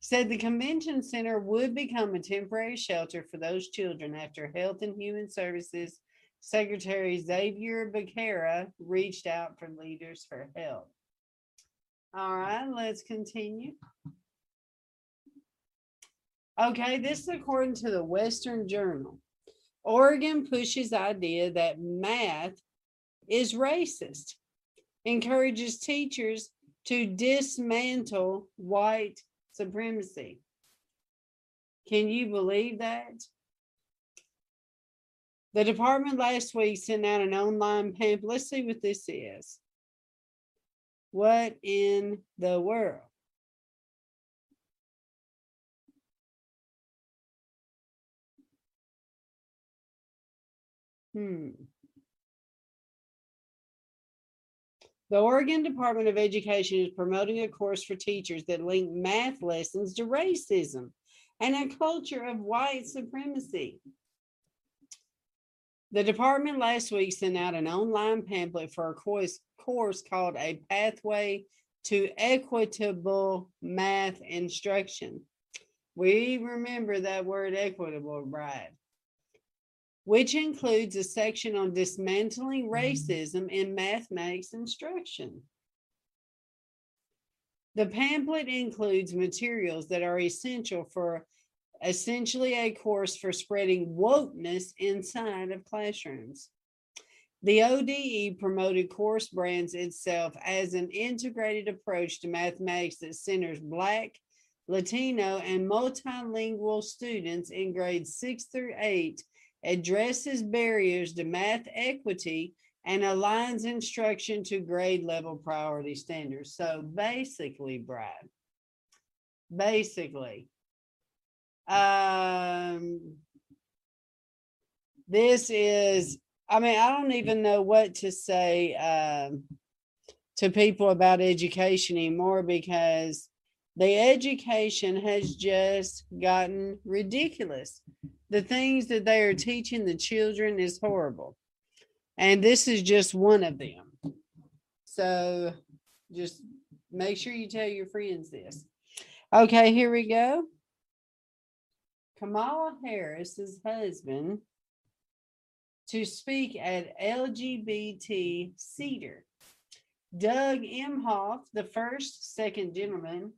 said the convention center would become a temporary shelter for those children after Health and Human Services Secretary Xavier Becerra reached out for leaders for help. All right, let's continue. Okay, this is according to the Western Journal. Oregon pushes idea that math is racist, encourages teachers to dismantle white supremacy. Can you believe that? The department last week sent out an online pamphlet. Let's see what this is. What in the world? Hmm. The Oregon Department of Education is promoting a course for teachers that link math lessons to racism and a culture of white supremacy. The department last week sent out an online pamphlet for a course, course called A Pathway to equitable math instruction. We remember that word equitable, Bride, which includes a section on dismantling mm-hmm. racism in mathematics instruction. The pamphlet includes materials that are essential for essentially a course for spreading wokeness inside of classrooms. The ODE promoted course brands itself as an integrated approach to mathematics that centers Black, Latino, and multilingual students in grades six through eight, addresses barriers to math equity, and aligns instruction to grade level priority standards. So basically, Brad, basically, um, this is, I mean, I don't even know what to say um, to people about education anymore because the education has just gotten ridiculous. The things that they are teaching the children is horrible. And this is just one of them. So just make sure you tell your friends this. Okay, here we go. Kamala Harris's husband to speak at LGBT Seder. Doug Emhoff, the first second gentleman,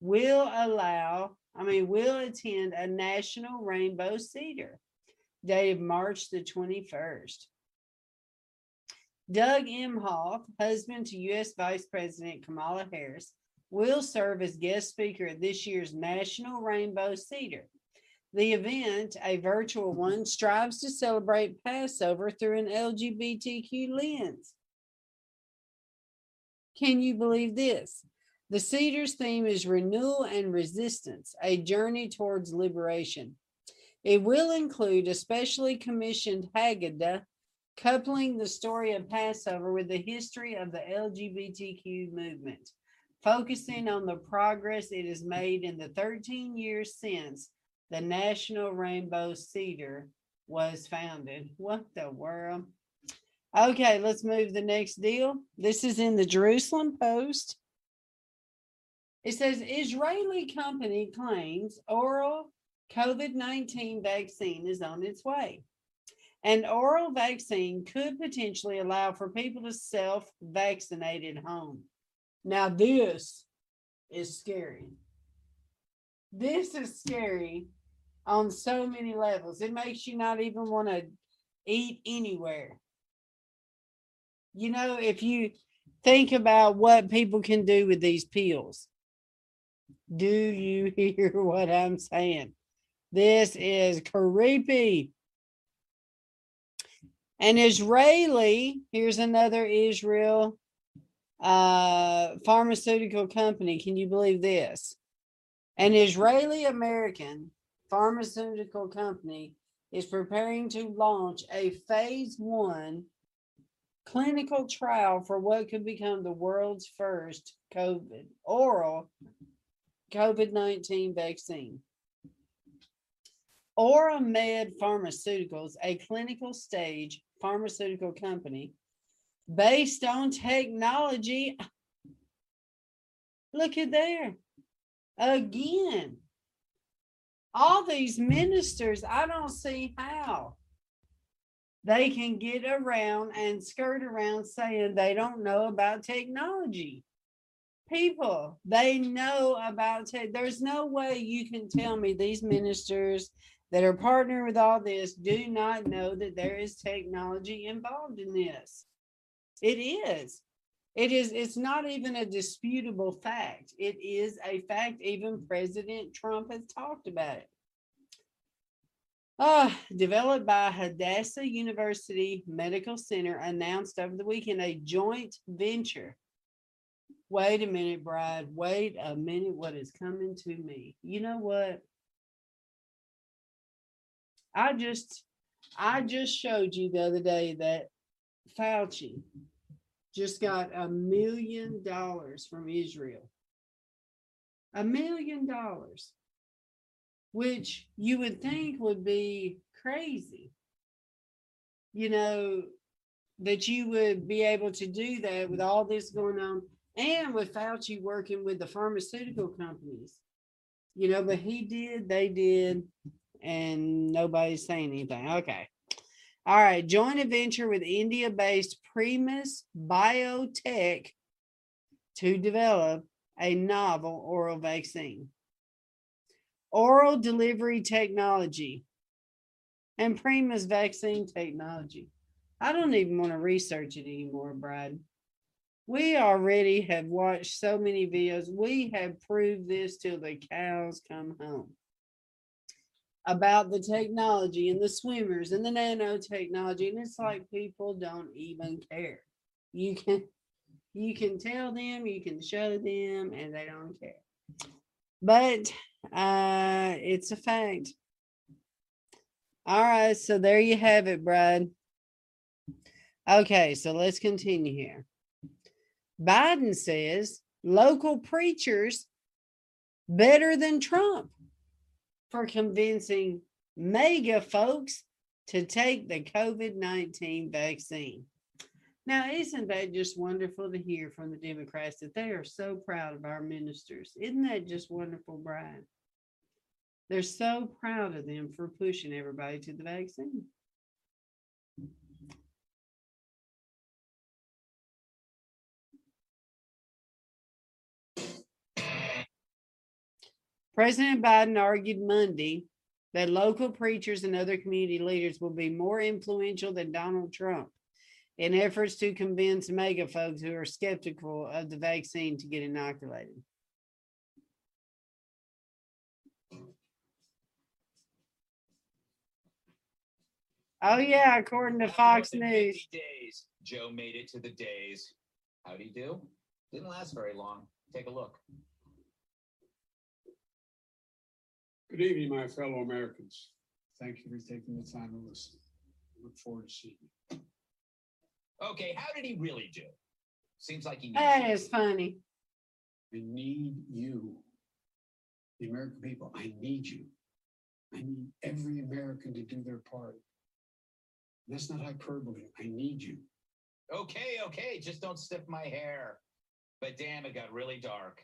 will allow, I mean, will attend a national rainbow seder day of March the 21st. Doug Emhoff, husband to U.S. Vice President Kamala Harris, will serve as guest speaker at this year's National Rainbow Seder. The event, a virtual one, strives to celebrate Passover through an LGBTQ lens. Can you believe this? The Seder's theme is renewal and resistance, a journey towards liberation. It will include a specially commissioned Haggadah coupling the story of Passover with the history of the LGBTQ movement, focusing on the progress it has made in the 13 years since the National Rainbow Seder was founded. What the world? Okay, let's move the next deal. This is in the Jerusalem Post. It says Israeli company claims oral COVID 19 vaccine is on its way. An oral vaccine could potentially allow for people to self vaccinate at home. Now, this is scary. This is scary on so many levels. It makes you not even want to eat anywhere. You know, if you think about what people can do with these pills, do you hear what I'm saying? This is creepy. An Israeli, here's another Israel uh, pharmaceutical company. Can you believe this? An Israeli American pharmaceutical company is preparing to launch a phase one clinical trial for what could become the world's first COVID oral COVID 19 vaccine. Oramed Pharmaceuticals, a clinical stage pharmaceutical company based on technology. Look at there. Again, all these ministers, I don't see how they can get around and skirt around saying they don't know about technology. People, they know about tech. There's no way you can tell me these ministers that are partnered with all this do not know that there is technology involved in this. It is. It is, it's not even a disputable fact. It is a fact. Even President Trump has talked about it. Uh, developed by Hadassah University Medical Center, announced over the weekend a joint venture. Wait a minute, Bride. Wait a minute. What is coming to me? You know what? I just, I just showed you the other day that Fauci just got a million dollars from Israel. A million dollars, which you would think would be crazy. You know, that you would be able to do that with all this going on. And with Fauci working with the pharmaceutical companies. You know, but he did, they did, and nobody's saying anything. Okay. All right, joint venture with India-based Premas Biotech to develop a novel oral vaccine. Oral delivery technology and Premas vaccine technology. I don't even want to research it anymore, Brad. We already have watched so many videos. We have proved this till the cows come home about the technology and the swimmers and the nanotechnology. And it's like people don't even care. You can you can tell them, you can show them, and they don't care. But uh it's a fact. All right, so there you have it, Brad. Okay, so let's continue here. Biden says local preachers better than Trump for convincing MAGA folks to take the COVID 19 vaccine. Now, isn't that just wonderful to hear from the Democrats that they are so proud of our ministers? Isn't that just wonderful, Brian? They're so proud of them for pushing everybody to the vaccine. President Biden argued Monday that local preachers and other community leaders will be more influential than Donald Trump in efforts to convince MAGA folks who are skeptical of the vaccine to get inoculated. Oh, yeah, according to Fox News. Days, Joe made it to the days. How'd he do? Didn't last very long. Take a look. Good evening, my fellow Americans. Thank you for taking the time to listen. Look forward to seeing you. Okay, how did he really do? Seems like he needs That you. is funny. I need you. The American people, I need you. I need every American to do their part. That's not hyperbole. I need you. Okay, okay, just don't stiff my hair. But damn, it got really dark.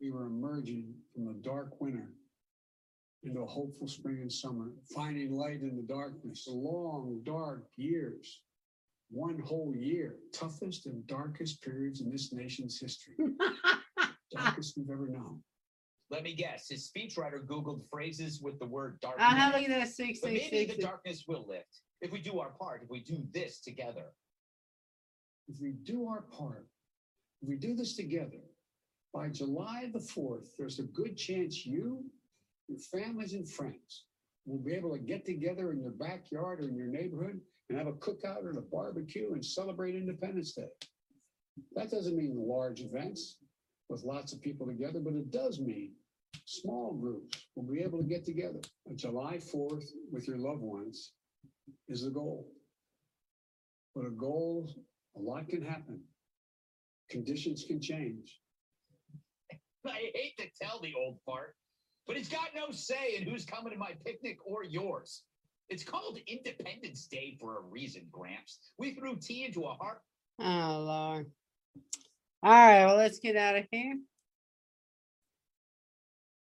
We were emerging from a dark winter into a hopeful spring and summer, finding light in the darkness. Long, dark years. One whole year, toughest and darkest periods in this nation's history. darkest we've ever known. Let me guess. His speechwriter Googled phrases with the word dark. Uh huh. Look at that six But six maybe six. the darkness will lift if we do our part, if we do this together. If we do our part, if we do this together, by July the 4th, there's a good chance you, your families, and friends will be able to get together in your backyard or in your neighborhood and have a cookout or a barbecue and celebrate Independence Day. That doesn't mean large events with lots of people together, but it does mean small groups will be able to get together. On July 4th with your loved ones is the goal. But a goal, a lot can happen. Conditions can change. I hate to tell the old fart, but he's got no say in who's coming to my picnic or yours. It's called Independence Day for a reason, Gramps. We threw tea into a heart. Oh Lord. All right, well, let's get out of here.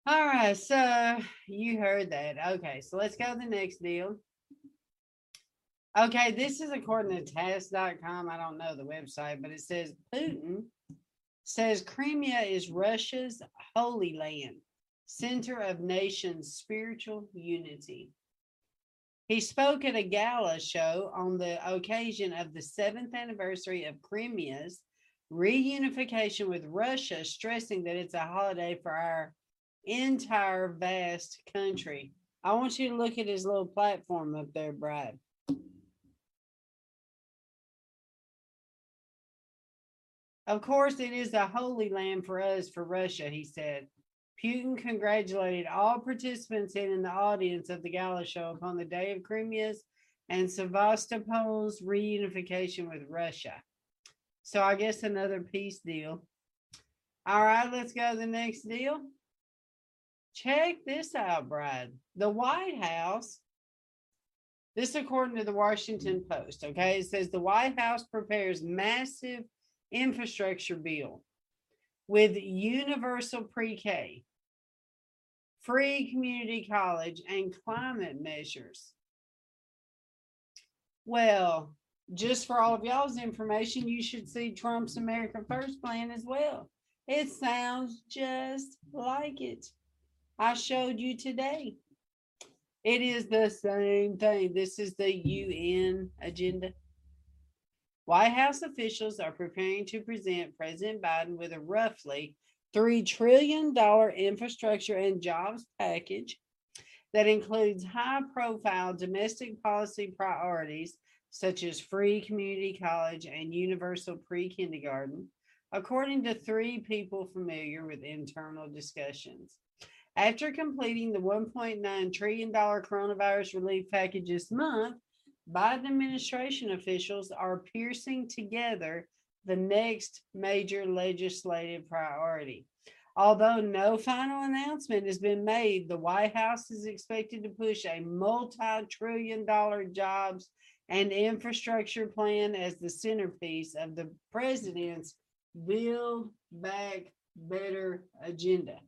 All right, so you heard that. Okay, so let's go to the next deal. Okay, this is according to task.com. I don't know the website, but it says Putin says Crimea is Russia's holy land, center of nations' spiritual unity. He spoke at a gala show on the occasion of the seventh anniversary of Crimea's reunification with Russia, stressing that it's a holiday for our entire vast country. I want you to look at his little platform up there, Brad. Of course, it is a holy land for us, for Russia, he said. Putin congratulated all participants in, in the audience of the gala show upon the day of Crimea's and Sevastopol's reunification with Russia. So I guess another peace deal. All right, let's go to the next deal. Check this out, Brad. The White House, this according to the Washington Post, okay? It says the White House prepares massive infrastructure bill with universal pre-K, free community college, and climate measures. Well, just for all of y'all's information, you should see Trump's America First plan as well. It sounds just like it. I showed you today. It is the same thing. This is the UN agenda. White House officials are preparing to present President Biden with a roughly $3 trillion infrastructure and jobs package that includes high profile domestic policy priorities such as free community college and universal pre kindergarten, according to three people familiar with internal discussions. After completing the $1.9 trillion coronavirus relief package this month, Biden administration officials are piercing together the next major legislative priority. Although no final announcement has been made, the White House is expected to push a multi trillion dollar jobs and infrastructure plan as the centerpiece of the president's Build Back Better agenda.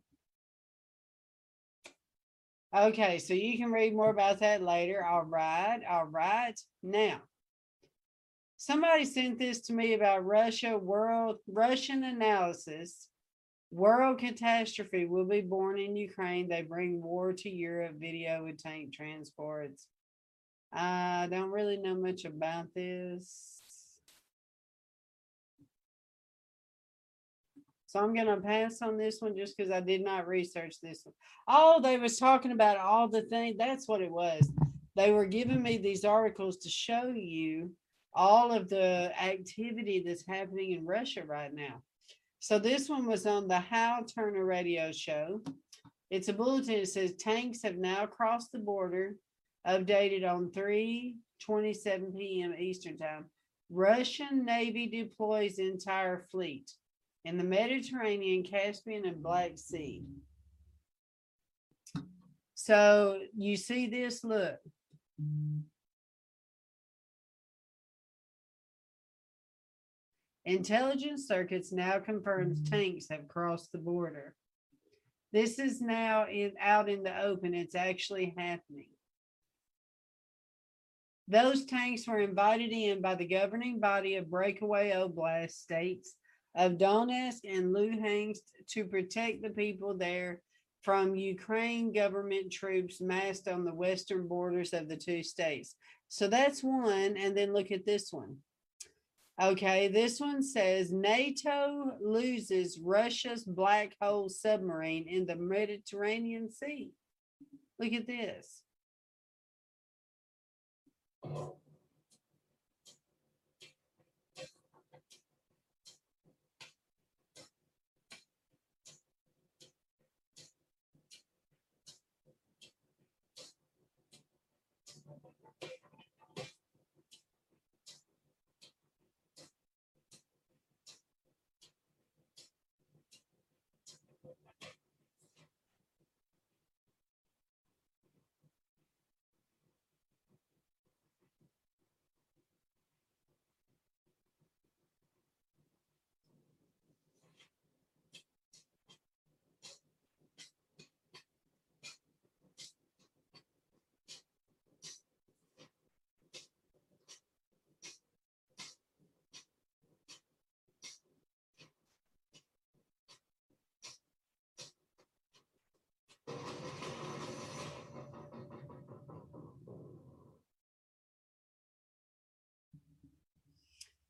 Okay, so you can read more about that later. All right, all right. Now, somebody sent this to me about Russia world Russian analysis. World catastrophe will be born in Ukraine. They bring war to Europe. Video with tank transports. I don't really know much about this. So I'm gonna pass on this one just because I did not research this one. Oh, they was talking about all the things. That's what it was. They were giving me these articles to show you all of the activity that's happening in Russia right now. So this one was on the Hal Turner radio show. It's a bulletin. It says tanks have now crossed the border, updated on 3 27 p.m. Eastern time. Russian Navy deploys entire fleet in the Mediterranean, Caspian, and Black Sea. So you see this, look. Intelligence circuits now confirms mm-hmm. tanks have crossed the border. This is now in out in the open. It's actually happening. Those tanks were invited in by the governing body of breakaway oblast states of Donetsk and Luhansk to protect the people there from Ukraine government troops massed on the western borders of the two states. So that's one. And then look at this one. Okay, this one says NATO loses Russia's black hole submarine in the Mediterranean Sea. Look at this.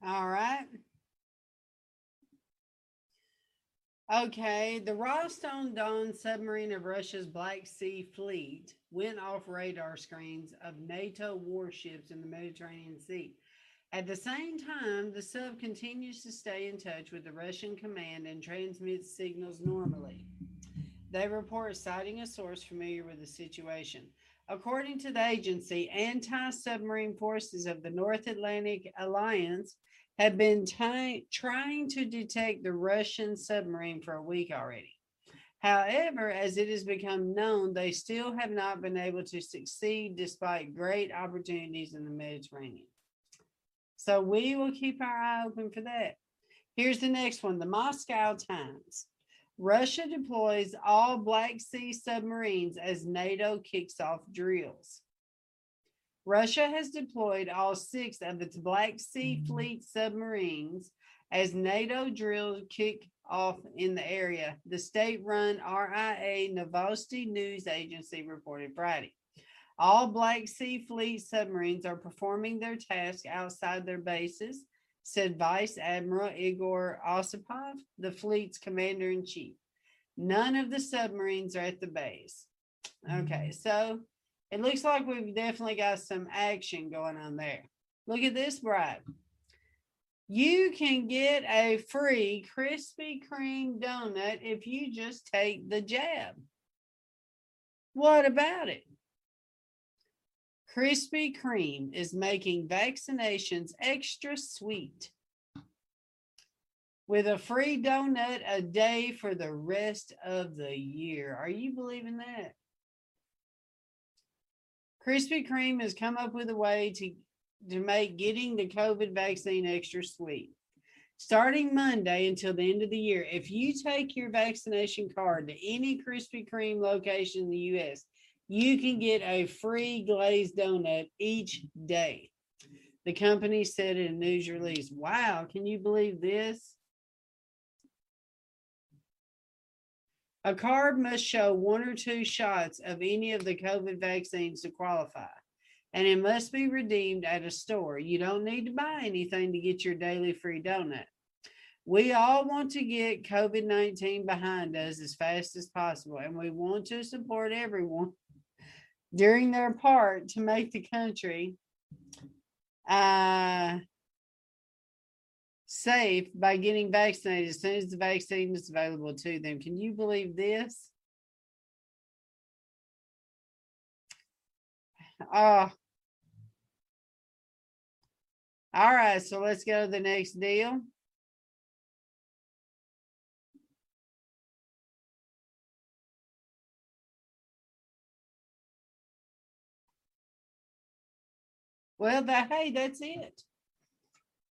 All right. Okay, the Rostov Don submarine of Russia's Black Sea Fleet went off radar screens of NATO warships in the Mediterranean Sea. At the same time, the sub continues to stay in touch with the Russian command and transmits signals normally. They report citing a source familiar with the situation. According to the agency, anti submarine forces of the North Atlantic Alliance have been trying to detect the Russian submarine for a week already. However, as it has become known, they still have not been able to succeed despite great opportunities in the Mediterranean. So we will keep our eye open for that. Here's the next one the Moscow Times. Russia deploys all Black Sea submarines as NATO kicks off drills. Russia has deployed all six of its Black Sea mm-hmm. Fleet submarines as NATO drills kick off in the area, the state run RIA Novosti News Agency reported Friday. All Black Sea Fleet submarines are performing their task outside their bases, said Vice Admiral Igor Osipov, the fleet's commander in chief. None of the submarines are at the base. Okay, mm-hmm. so it looks like we've definitely got some action going on there. Look at this, Bride. You can get a free Krispy Kreme donut if you just take the jab. What about it? Krispy Kreme is making vaccinations extra sweet with a free donut a day for the rest of the year. Are you believing that? Krispy Kreme has come up with a way to, to make getting the COVID vaccine extra sweet. Starting Monday until the end of the year, if you take your vaccination card to any Krispy Kreme location in the US, you can get a free glazed donut each day. The company said in a news release, wow, can you believe this? A card must show one or two shots of any of the COVID vaccines to qualify, and it must be redeemed at a store. You don't need to buy anything to get your daily free donut. We all want to get COVID 19 behind us as fast as possible, and we want to support everyone during their part to make the country uh, safe by getting vaccinated as soon as the vaccine is available to them. Can you believe this? Uh, all right, so let's go to the next deal. Well, that hey, that's it.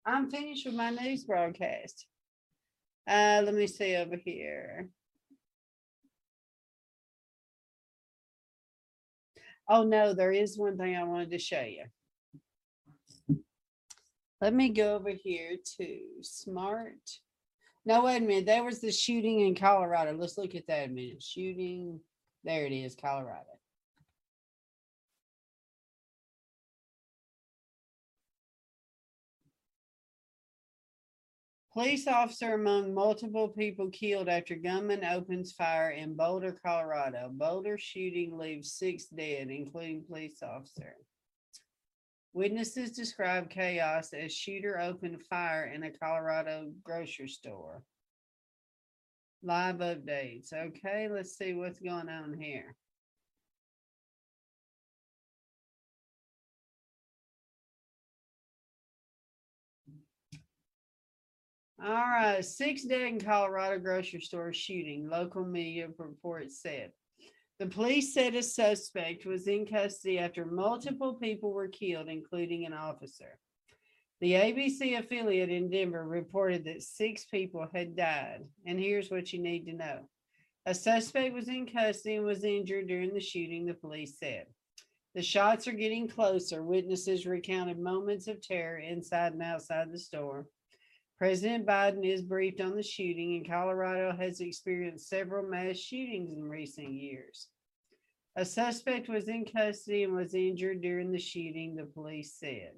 I'm finished with my news broadcast. Uh, let me see over here. Oh no, there is one thing I wanted to show you. Let me go over here to smart. No, wait a minute. There was the shooting in Colorado. Let's look at that a minute. Shooting. There it is, Colorado. Police officer among multiple people killed after gunman opens fire in Boulder, Colorado. Boulder shooting leaves six dead, including police officer. Witnesses describe chaos as shooter opened fire in a Colorado grocery store. Live updates. Okay, let's see what's going on here. All right, six dead in Colorado grocery store shooting, local media reports said. The police said a suspect was in custody after multiple people were killed, including an officer. The ABC affiliate in Denver reported that six people had died. And here's what you need to know a suspect was in custody and was injured during the shooting, the police said. The shots are getting closer. Witnesses recounted moments of terror inside and outside the store. President Biden is briefed on the shooting, and Colorado has experienced several mass shootings in recent years. A suspect was in custody and was injured during the shooting, the police said.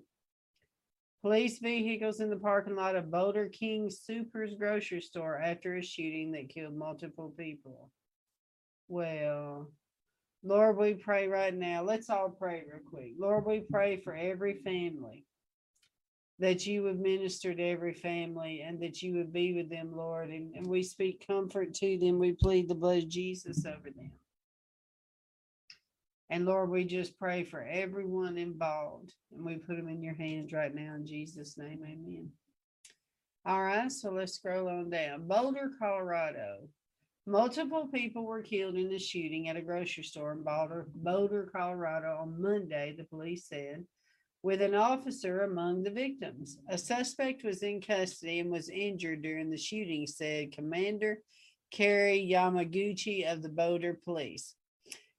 Police vehicles in the parking lot of Boulder King Soopers grocery store after a shooting that killed multiple people. Well, Lord, we pray right now. Let's all pray real quick. Lord, we pray for every family that you would minister to every family and that you would be with them, Lord. And, and we speak comfort to them. We plead the blood of Jesus over them. And Lord, we just pray for everyone involved. And we put them in your hands right now in Jesus' name. Amen. All right, so let's scroll on down. Boulder, Colorado. Multiple people were killed in the shooting at a grocery store in Boulder, Boulder, Colorado on Monday, the police said. With an officer among the victims. A suspect was in custody and was injured during the shooting, said Commander Kerry Yamaguchi of the Boulder Police.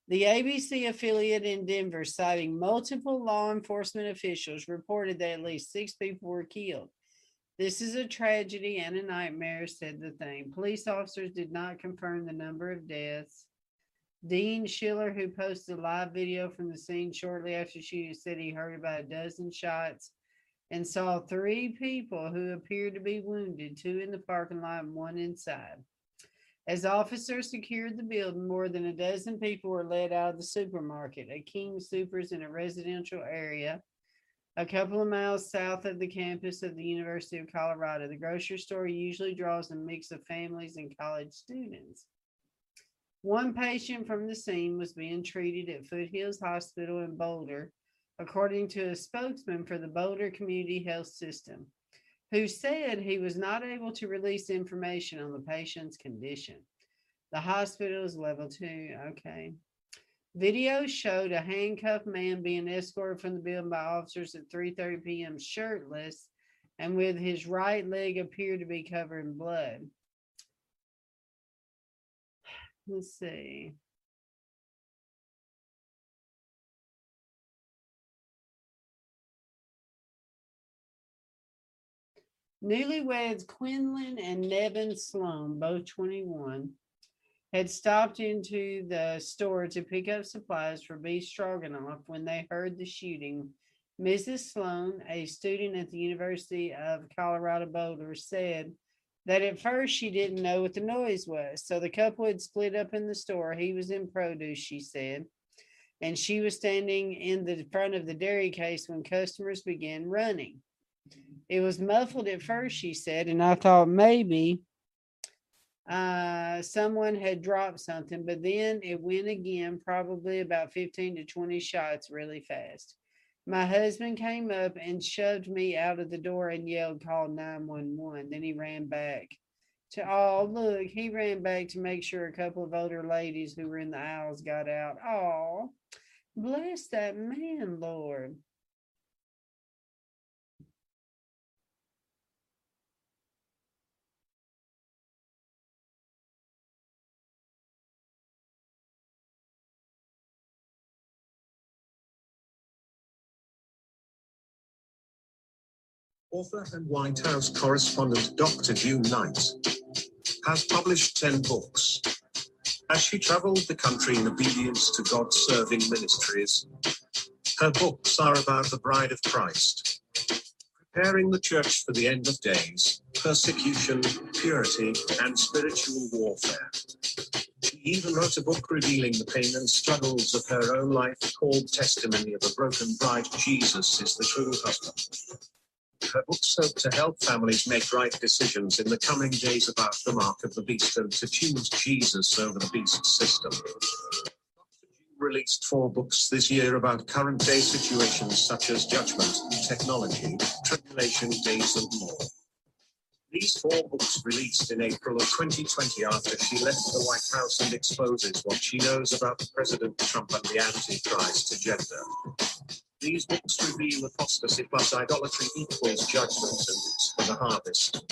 The ABC affiliate in Denver, citing multiple law enforcement officials, reported that at least six people were killed. This is a tragedy and a nightmare, said the thing. Police officers did not confirm the number of deaths. Dean Schiller, who posted a live video from the scene shortly after shooting, said he heard about a dozen shots and saw three people who appeared to be wounded, two in the parking lot and one inside. As officers secured the building, more than a dozen people were led out of the supermarket, a King Soopers in a residential area a couple of miles south of the campus of the University of Colorado. The grocery store usually draws a mix of families and college students. One patient from the scene was being treated at Foothills Hospital in Boulder, according to a spokesman for the Boulder Community Health System, who said he was not able to release information on the patient's condition. The hospital is level two. Okay. Video showed a handcuffed man being escorted from the building by officers at 3:30 p.m. shirtless and with his right leg appeared to be covered in blood. Let's see. Newlyweds Quinlan and Nevin Sloan, both 21, had stopped into the store to pick up supplies for beef stroganoff when they heard the shooting. Mrs. Sloan, a student at the University of Colorado Boulder, said that at first she didn't know what the noise was. So the couple had split up in the store. He was in produce, she said, and she was standing in the front of the dairy case when customers began running. It was muffled at first, she said, and I thought maybe uh, someone had dropped something, but then it went again, probably about 15 to 20 shots really fast. My husband came up and shoved me out of the door and yelled, call 911. Then he ran back to, oh, look, he ran back to make sure a couple of older ladies who were in the aisles got out. Oh, bless that man, Lord. Author and White House correspondent Dr. June Knight has published 10 books. As she traveled the country in obedience to God serving ministries, her books are about the bride of Christ, preparing the church for the end of days, persecution, purity, and spiritual warfare. She even wrote a book revealing the pain and struggles of her own life called Testimony of a Broken Bride. Jesus is the true husband. Her books hope to help families make right decisions in the coming days about the mark of the beast and to choose Jesus over the beast system. Released four books this year about current day situations such as judgment, technology, tribulation days, and more. These four books released in April of 2020 after she left the White House and exposes what she knows about President Trump and the Antichrist agenda. These books reveal apostasy plus idolatry equals judgment and it's for the harvest.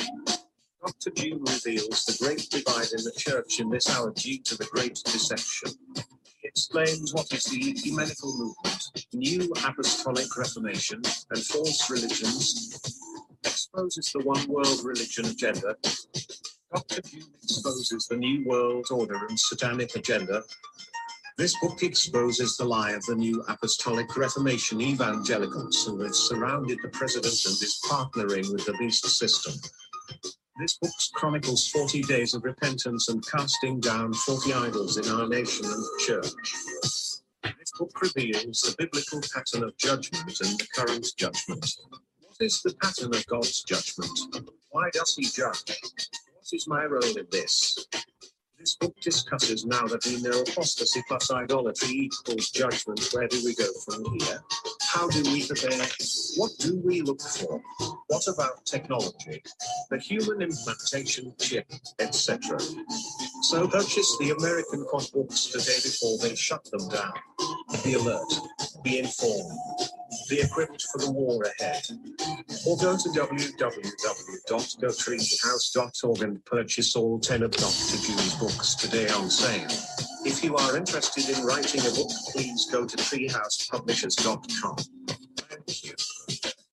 Dr. June reveals the great divide in the church in this hour due to the great deception. He explains what is the ecumenical movement, new apostolic reformation, and false religions, exposes the one world religion agenda. Dr. June exposes the new world order and satanic agenda, this book exposes the lie of the new apostolic reformation evangelicals who have surrounded the president and is partnering with the beast system. This book chronicles 40 days of repentance and casting down 40 idols in our nation and church. This book reveals the biblical pattern of judgment and the current judgment. Is the pattern of God's judgment? Why does he judge? What is my role in this? This book discusses now that we know apostasy plus idolatry equals judgment. Where do we go from here? How do we prepare? What do we look for? What about technology? The human implantation chip, etc. So purchase the American Quad books today before they shut them down. Be alert, be informed, be equipped for the war ahead. Or go to www.gotreehouse.org and purchase all 10 of Dr. Dewey's books today on sale. If you are interested in writing a book, please go to treehousepublishers.com. Thank you.